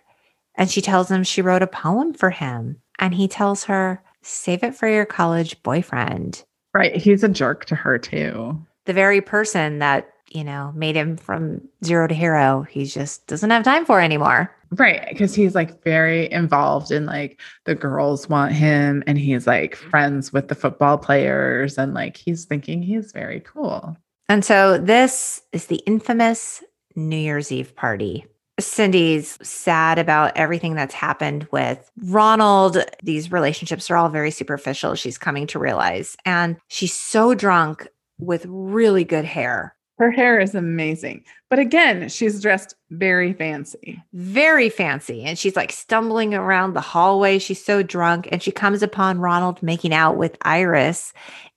And she tells him she wrote a poem for him. And he tells her, Save it for your college boyfriend. Right. He's a jerk to her, too. The very person that, you know, made him from zero to hero, he just doesn't have time for anymore. Right. Because he's like very involved in like the girls want him and he's like friends with the football players and like he's thinking he's very cool. And so this is the infamous New Year's Eve party. Cindy's sad about everything that's happened with Ronald. These relationships are all very superficial, she's coming to realize. And she's so drunk with really good hair. Her hair is amazing. But again, she's dressed very fancy. Very fancy. And she's like stumbling around the hallway. She's so drunk. And she comes upon Ronald making out with Iris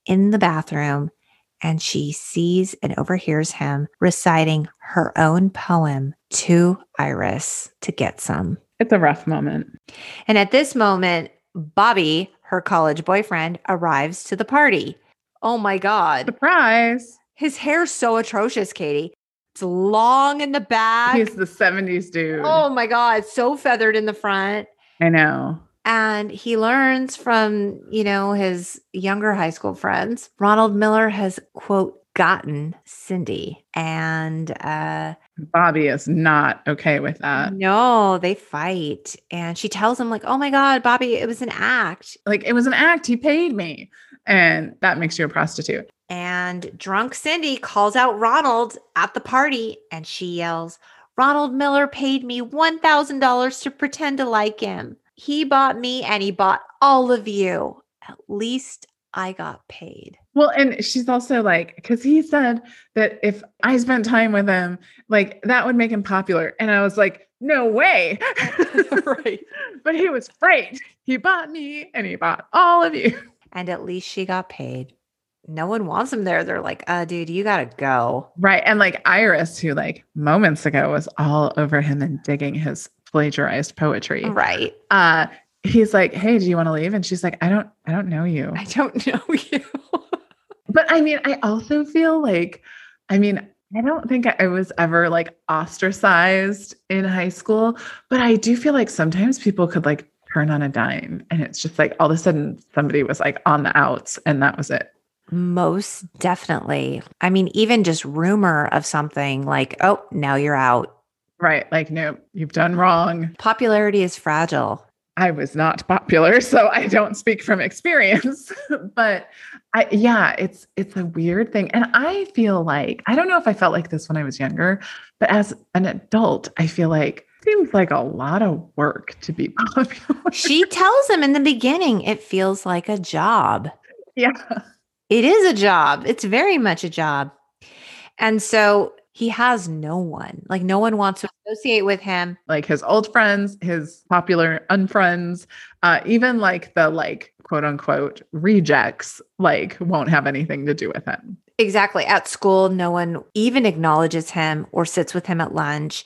in the bathroom and she sees and overhears him reciting her own poem to Iris to get some. It's a rough moment. And at this moment, Bobby, her college boyfriend, arrives to the party. Oh my God. Surprise. His hair's so atrocious, Katie. It's long in the back. He's the 70s dude. Oh my God. So feathered in the front. I know. And he learns from, you know, his younger high school friends. Ronald Miller has, quote, gotten Cindy. And uh Bobby is not okay with that. No, they fight. And she tells him, like, oh my God, Bobby, it was an act. Like it was an act. He paid me. And that makes you a prostitute. And drunk Cindy calls out Ronald at the party and she yells, Ronald Miller paid me $1,000 to pretend to like him. He bought me and he bought all of you. At least I got paid. Well, and she's also like, because he said that if I spent time with him, like that would make him popular. And I was like, no way. right. But he was great. He bought me and he bought all of you. And at least she got paid. No one wants him there. They're like, uh, dude, you gotta go. Right. And like Iris, who like moments ago was all over him and digging his plagiarized poetry. Right. Uh he's like, "Hey, do you want to leave?" And she's like, "I don't I don't know you." I don't know you. but I mean, I also feel like I mean, I don't think I was ever like ostracized in high school, but I do feel like sometimes people could like turn on a dime and it's just like all of a sudden somebody was like on the outs and that was it. Most definitely. I mean, even just rumor of something like, oh, now you're out. Right. Like, no, you've done wrong. Popularity is fragile. I was not popular, so I don't speak from experience. but I yeah, it's it's a weird thing. And I feel like I don't know if I felt like this when I was younger, but as an adult, I feel like seems like a lot of work to be popular. She tells him in the beginning it feels like a job. Yeah. It is a job. It's very much a job. And so he has no one. Like no one wants to associate with him. Like his old friends, his popular unfriends, uh, even like the like quote unquote rejects, like won't have anything to do with him. Exactly. At school, no one even acknowledges him or sits with him at lunch.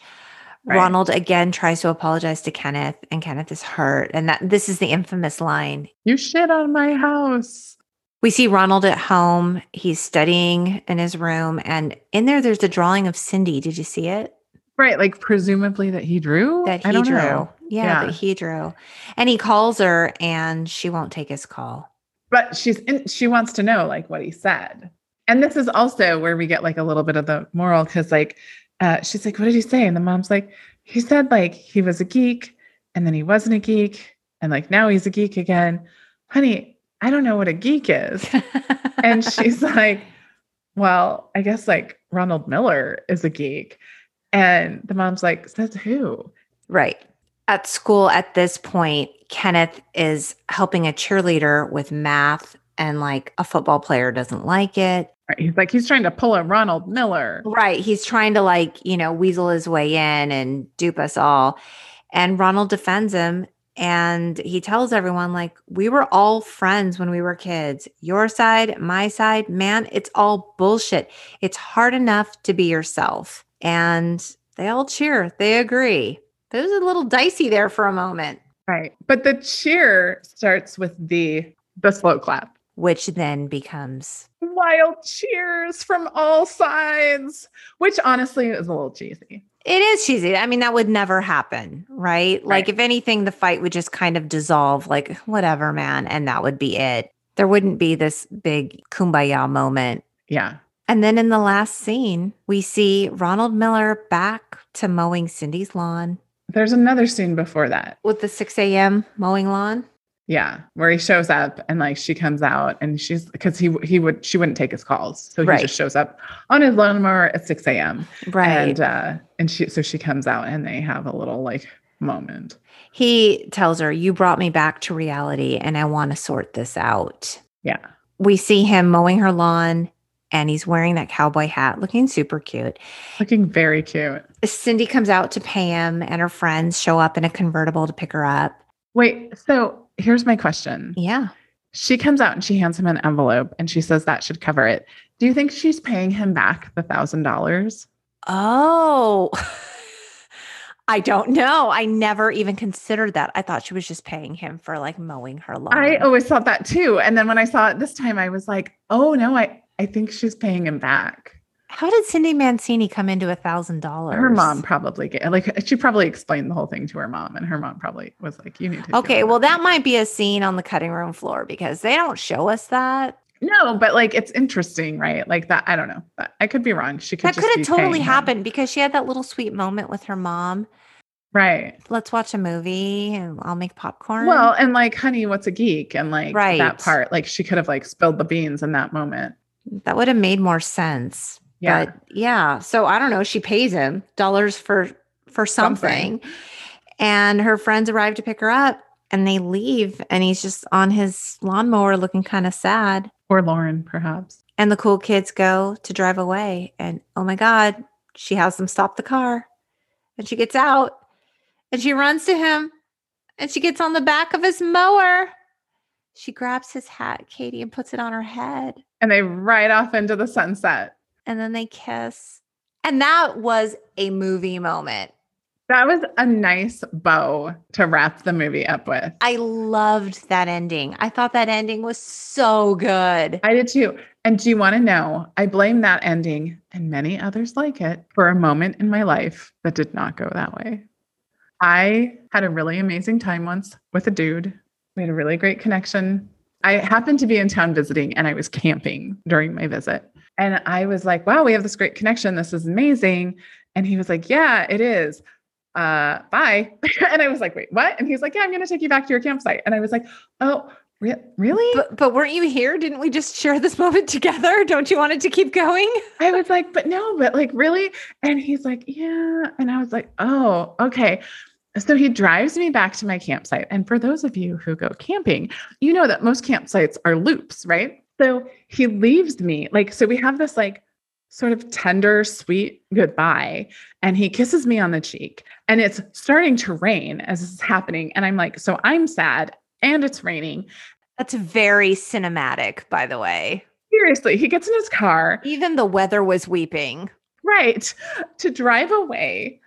Right. Ronald again tries to apologize to Kenneth, and Kenneth is hurt. And that this is the infamous line. You shit on my house. We see Ronald at home. He's studying in his room, and in there, there's a drawing of Cindy. Did you see it? Right. Like presumably that he drew. That I he don't drew. know. Yeah, Yeah. that he drew. And he calls her and she won't take his call. But she's in, she wants to know like what he said. And this is also where we get like a little bit of the moral because like uh, she's like, what did he say? And the mom's like, he said like he was a geek and then he wasn't a geek and like now he's a geek again. Honey, I don't know what a geek is. and she's like, well, I guess like Ronald Miller is a geek. And the mom's like, says who? Right. At school at this point, Kenneth is helping a cheerleader with math and like a football player doesn't like it. Right. He's like, he's trying to pull a Ronald Miller. Right. He's trying to like, you know, weasel his way in and dupe us all. And Ronald defends him and he tells everyone, like, we were all friends when we were kids. Your side, my side, man, it's all bullshit. It's hard enough to be yourself. And they all cheer. They agree. It was a little dicey there for a moment, Right. But the cheer starts with the the slow clap. which then becomes Wild cheers from all sides, which honestly is a little cheesy. It is cheesy. I mean, that would never happen, right? Like, if anything, the fight would just kind of dissolve, like, whatever, man. And that would be it. There wouldn't be this big kumbaya moment. Yeah. And then in the last scene, we see Ronald Miller back to mowing Cindy's lawn There's another scene before that. with the 6 a.m. mowing lawn. Yeah, where he shows up and like she comes out and she's because he he would she wouldn't take his calls, so he Right. just shows up on his lawnmower at six a.m. Right. and uh and she so she comes out and they have a little like moment. he tells her, You brought me back to reality and I want to sort this out. Yeah, We see him mowing her lawn and he's wearing that cowboy hat, looking super cute. looking very cute. Cindy comes out to pay him, and her friends show up in a convertible to pick her up. Wait, so here's my question. Yeah. She comes out and she hands him an envelope and she says that should cover it. Do you think she's paying him back the thousand dollars? Oh, I don't know. I never even considered that. I thought she was just paying him for like mowing her lawn. I always thought that too. And then when I saw it this time, I was like, oh no, I, I think she's paying him back. How did Cindy Mancini come into a thousand dollars? Her mom probably ga- like she probably explained the whole thing to her mom, and her mom probably was like, "You need to." Okay, well, that might be a scene on the cutting room floor because they don't show us that. no, but like it's interesting, right? Like that. I don't know. I could be wrong. She could That could have totally happened because she had that little sweet moment with her mom. right? Let's watch a movie and I'll make popcorn. Well, and like, honey, what's a geek? And like Right. that part, like she could have like spilled the beans in that moment. that would have made more sense. Yeah. But yeah, so I don't know. She pays him dollars for for something. Something. and her friends arrive to pick her up, and they leave, and he's just on his lawnmower, looking kind of sad. or Lauren, perhaps. And the cool kids go to drive away, and oh my god, she has them stop the car, and she gets out, and she runs to him, and she gets on the back of his mower. She grabs his hat, Katie, and puts it on her head. And they ride off into the sunset. And then they kiss. And that was a movie moment. That was a nice bow to wrap the movie up with. I loved that ending. I thought that ending was so good. I did too. And do you want to know? I blame that ending and many others like it for a moment in my life that did not go that way. I had a really amazing time once with a dude. We had a really great connection. I happened to be in town visiting and I was camping during my visit. And I was like, wow, we have this great connection. This is amazing. And he was like, yeah, it is. Uh, bye. and I was like, wait, what? And he's like, yeah, I'm going to take you back to your campsite. And I was like, oh, re- really? But but weren't you here? Didn't we just share this moment together? Don't you want it to keep going? I was like, but no, but like, really? And he's like, yeah. And I was like, oh, okay. So he drives me back to my campsite. And for those of you who go camping, you know that most campsites are loops, right? So he leaves me, like, so we have this like sort of tender, sweet goodbye. And he kisses me on the cheek. And it's starting to rain as this is happening. And I'm like, so I'm sad and it's raining. That's very cinematic, by the way. Seriously, he gets in his car Even the weather was weeping. right to drive away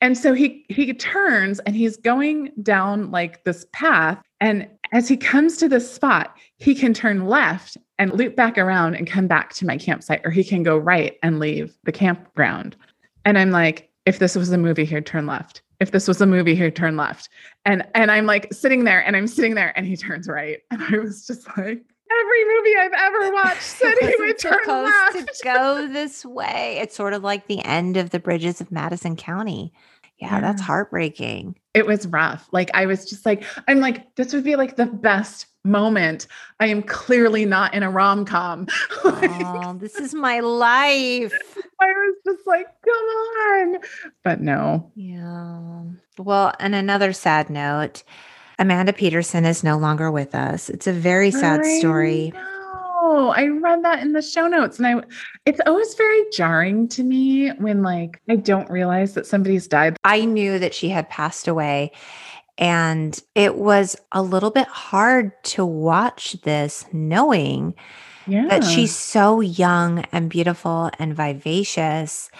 and so he he turns and he's going down like this path and as he comes to this spot he can turn left and loop back around and come back to my campsite or he can go right and leave the campground and i'm like if this was a movie here, turn left. If this was a movie here, turn left. And and I'm like sitting there and I'm sitting there and he turns right. And I was just like, every movie I've ever watched said he would turn left. to go this way. It's sort of like the end of the bridges of Madison County. Yeah, that's heartbreaking. It was rough. Like I was just like, I'm like, this would be like the best moment. I am clearly not in a rom com. Oh, this is my life. I was just like, come on. But no. Yeah. Well, and another sad note Amanda Peterson is no longer with us. It's a very sad I story. know. I read that in the show notes. And I it's always very jarring to me when like I don't realize that somebody's died. I knew that she had passed away. And it was a little bit hard to watch this knowing Yeah. that she's so young and beautiful and vivacious.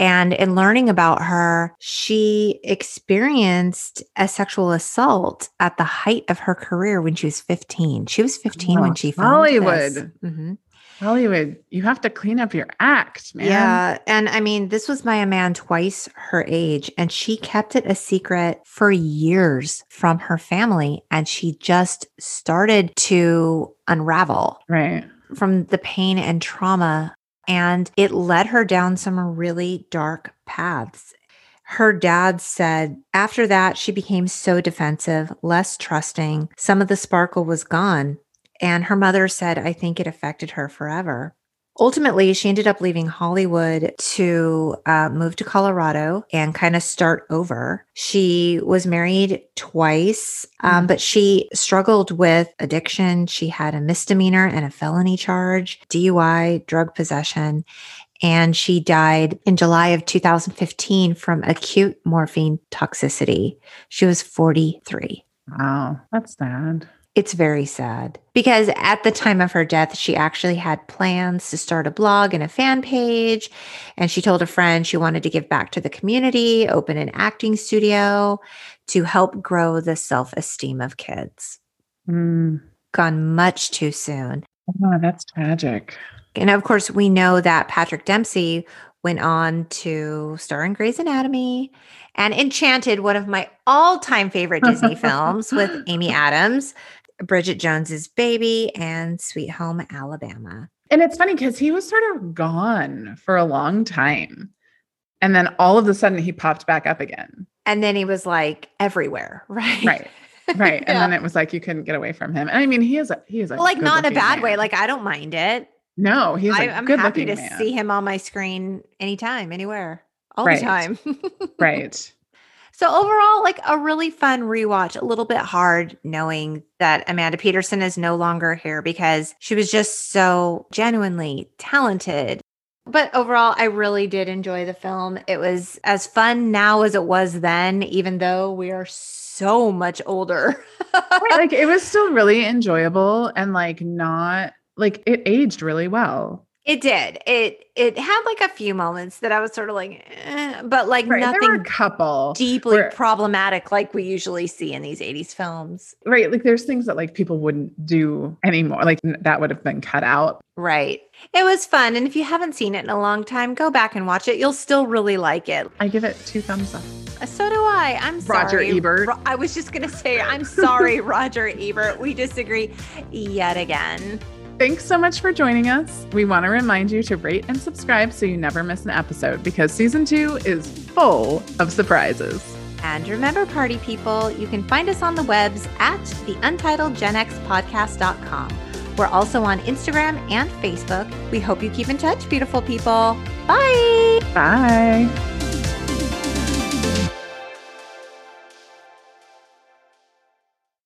And in learning about her, she experienced a sexual assault at the height of her career when she was 15. She was 15 Oh, when she filmed Hollywood. Mhm. Hollywood, you have to clean up your act, man. Yeah. And I mean, this was by a man twice her age, and she kept it a secret for years from her family. And she just started to unravel Right. from the pain and trauma. And it led her down some really dark paths. Her dad said after that, she became so defensive, less trusting. Some of the sparkle was gone. And her mother said, I think it affected her forever. Ultimately, she ended up leaving Hollywood to uh, move to Colorado and kind of start over. She was married twice, um, Mm. but she struggled with addiction. She had a misdemeanor and a felony charge, DUI, drug possession. And she died in July of 2015 from acute morphine toxicity. She was 43. Wow. That's sad. It's very sad because at the time of her death, she actually had plans to start a blog and a fan page. And she told a friend she wanted to give back to the community, open an acting studio to help grow the self esteem of kids. Mm. Gone much too soon. Oh, that's tragic. And of course, we know that Patrick Dempsey went on to star in Grey's Anatomy and Enchanted, one of my all time favorite Disney films with Amy Adams, Bridget Jones's Baby, and Sweet Home Alabama. And it's funny because he was sort of gone for a long time. And then all of a sudden he popped back up again. And then he was like everywhere, right? Right. Right. Yeah. And then it was like you couldn't get away from him. And I mean, he is a he is a like not in a bad way. Like I don't mind it. no, he's a I, I'm good happy to man. see him on my screen anytime, anywhere, all Right. the time. Right. So overall, like a really fun rewatch, a little bit hard knowing that Amanda Peterson is no longer here because she was just so genuinely talented. But overall, I really did enjoy the film. It was as fun now as it was then, even though we are so much older. Right, like it was still really enjoyable and like not like it aged really well. It did. It it had like a few moments that I was sort of like, eh, but like Right. Nothing a couple. deeply where- problematic like we usually see in these 80s films. Right. Like there's things that like people wouldn't do anymore. Like that would have been cut out. Right. It was fun. And if you haven't seen it in a long time, go back and watch it. You'll still really like it. I give it two thumbs up. Uh, So do I. I'm Roger sorry. Ebert. Ro- I was just going to say, I'm sorry, Roger Ebert. We disagree yet again. Thanks so much for joining us. We want to remind you to rate and subscribe so you never miss an episode because season two is full of surprises. And remember, party people, you can find us on the webs at the untitledgenxpodcast.com. We're also on Instagram and Facebook. We hope you keep in touch, beautiful people. Bye. Bye.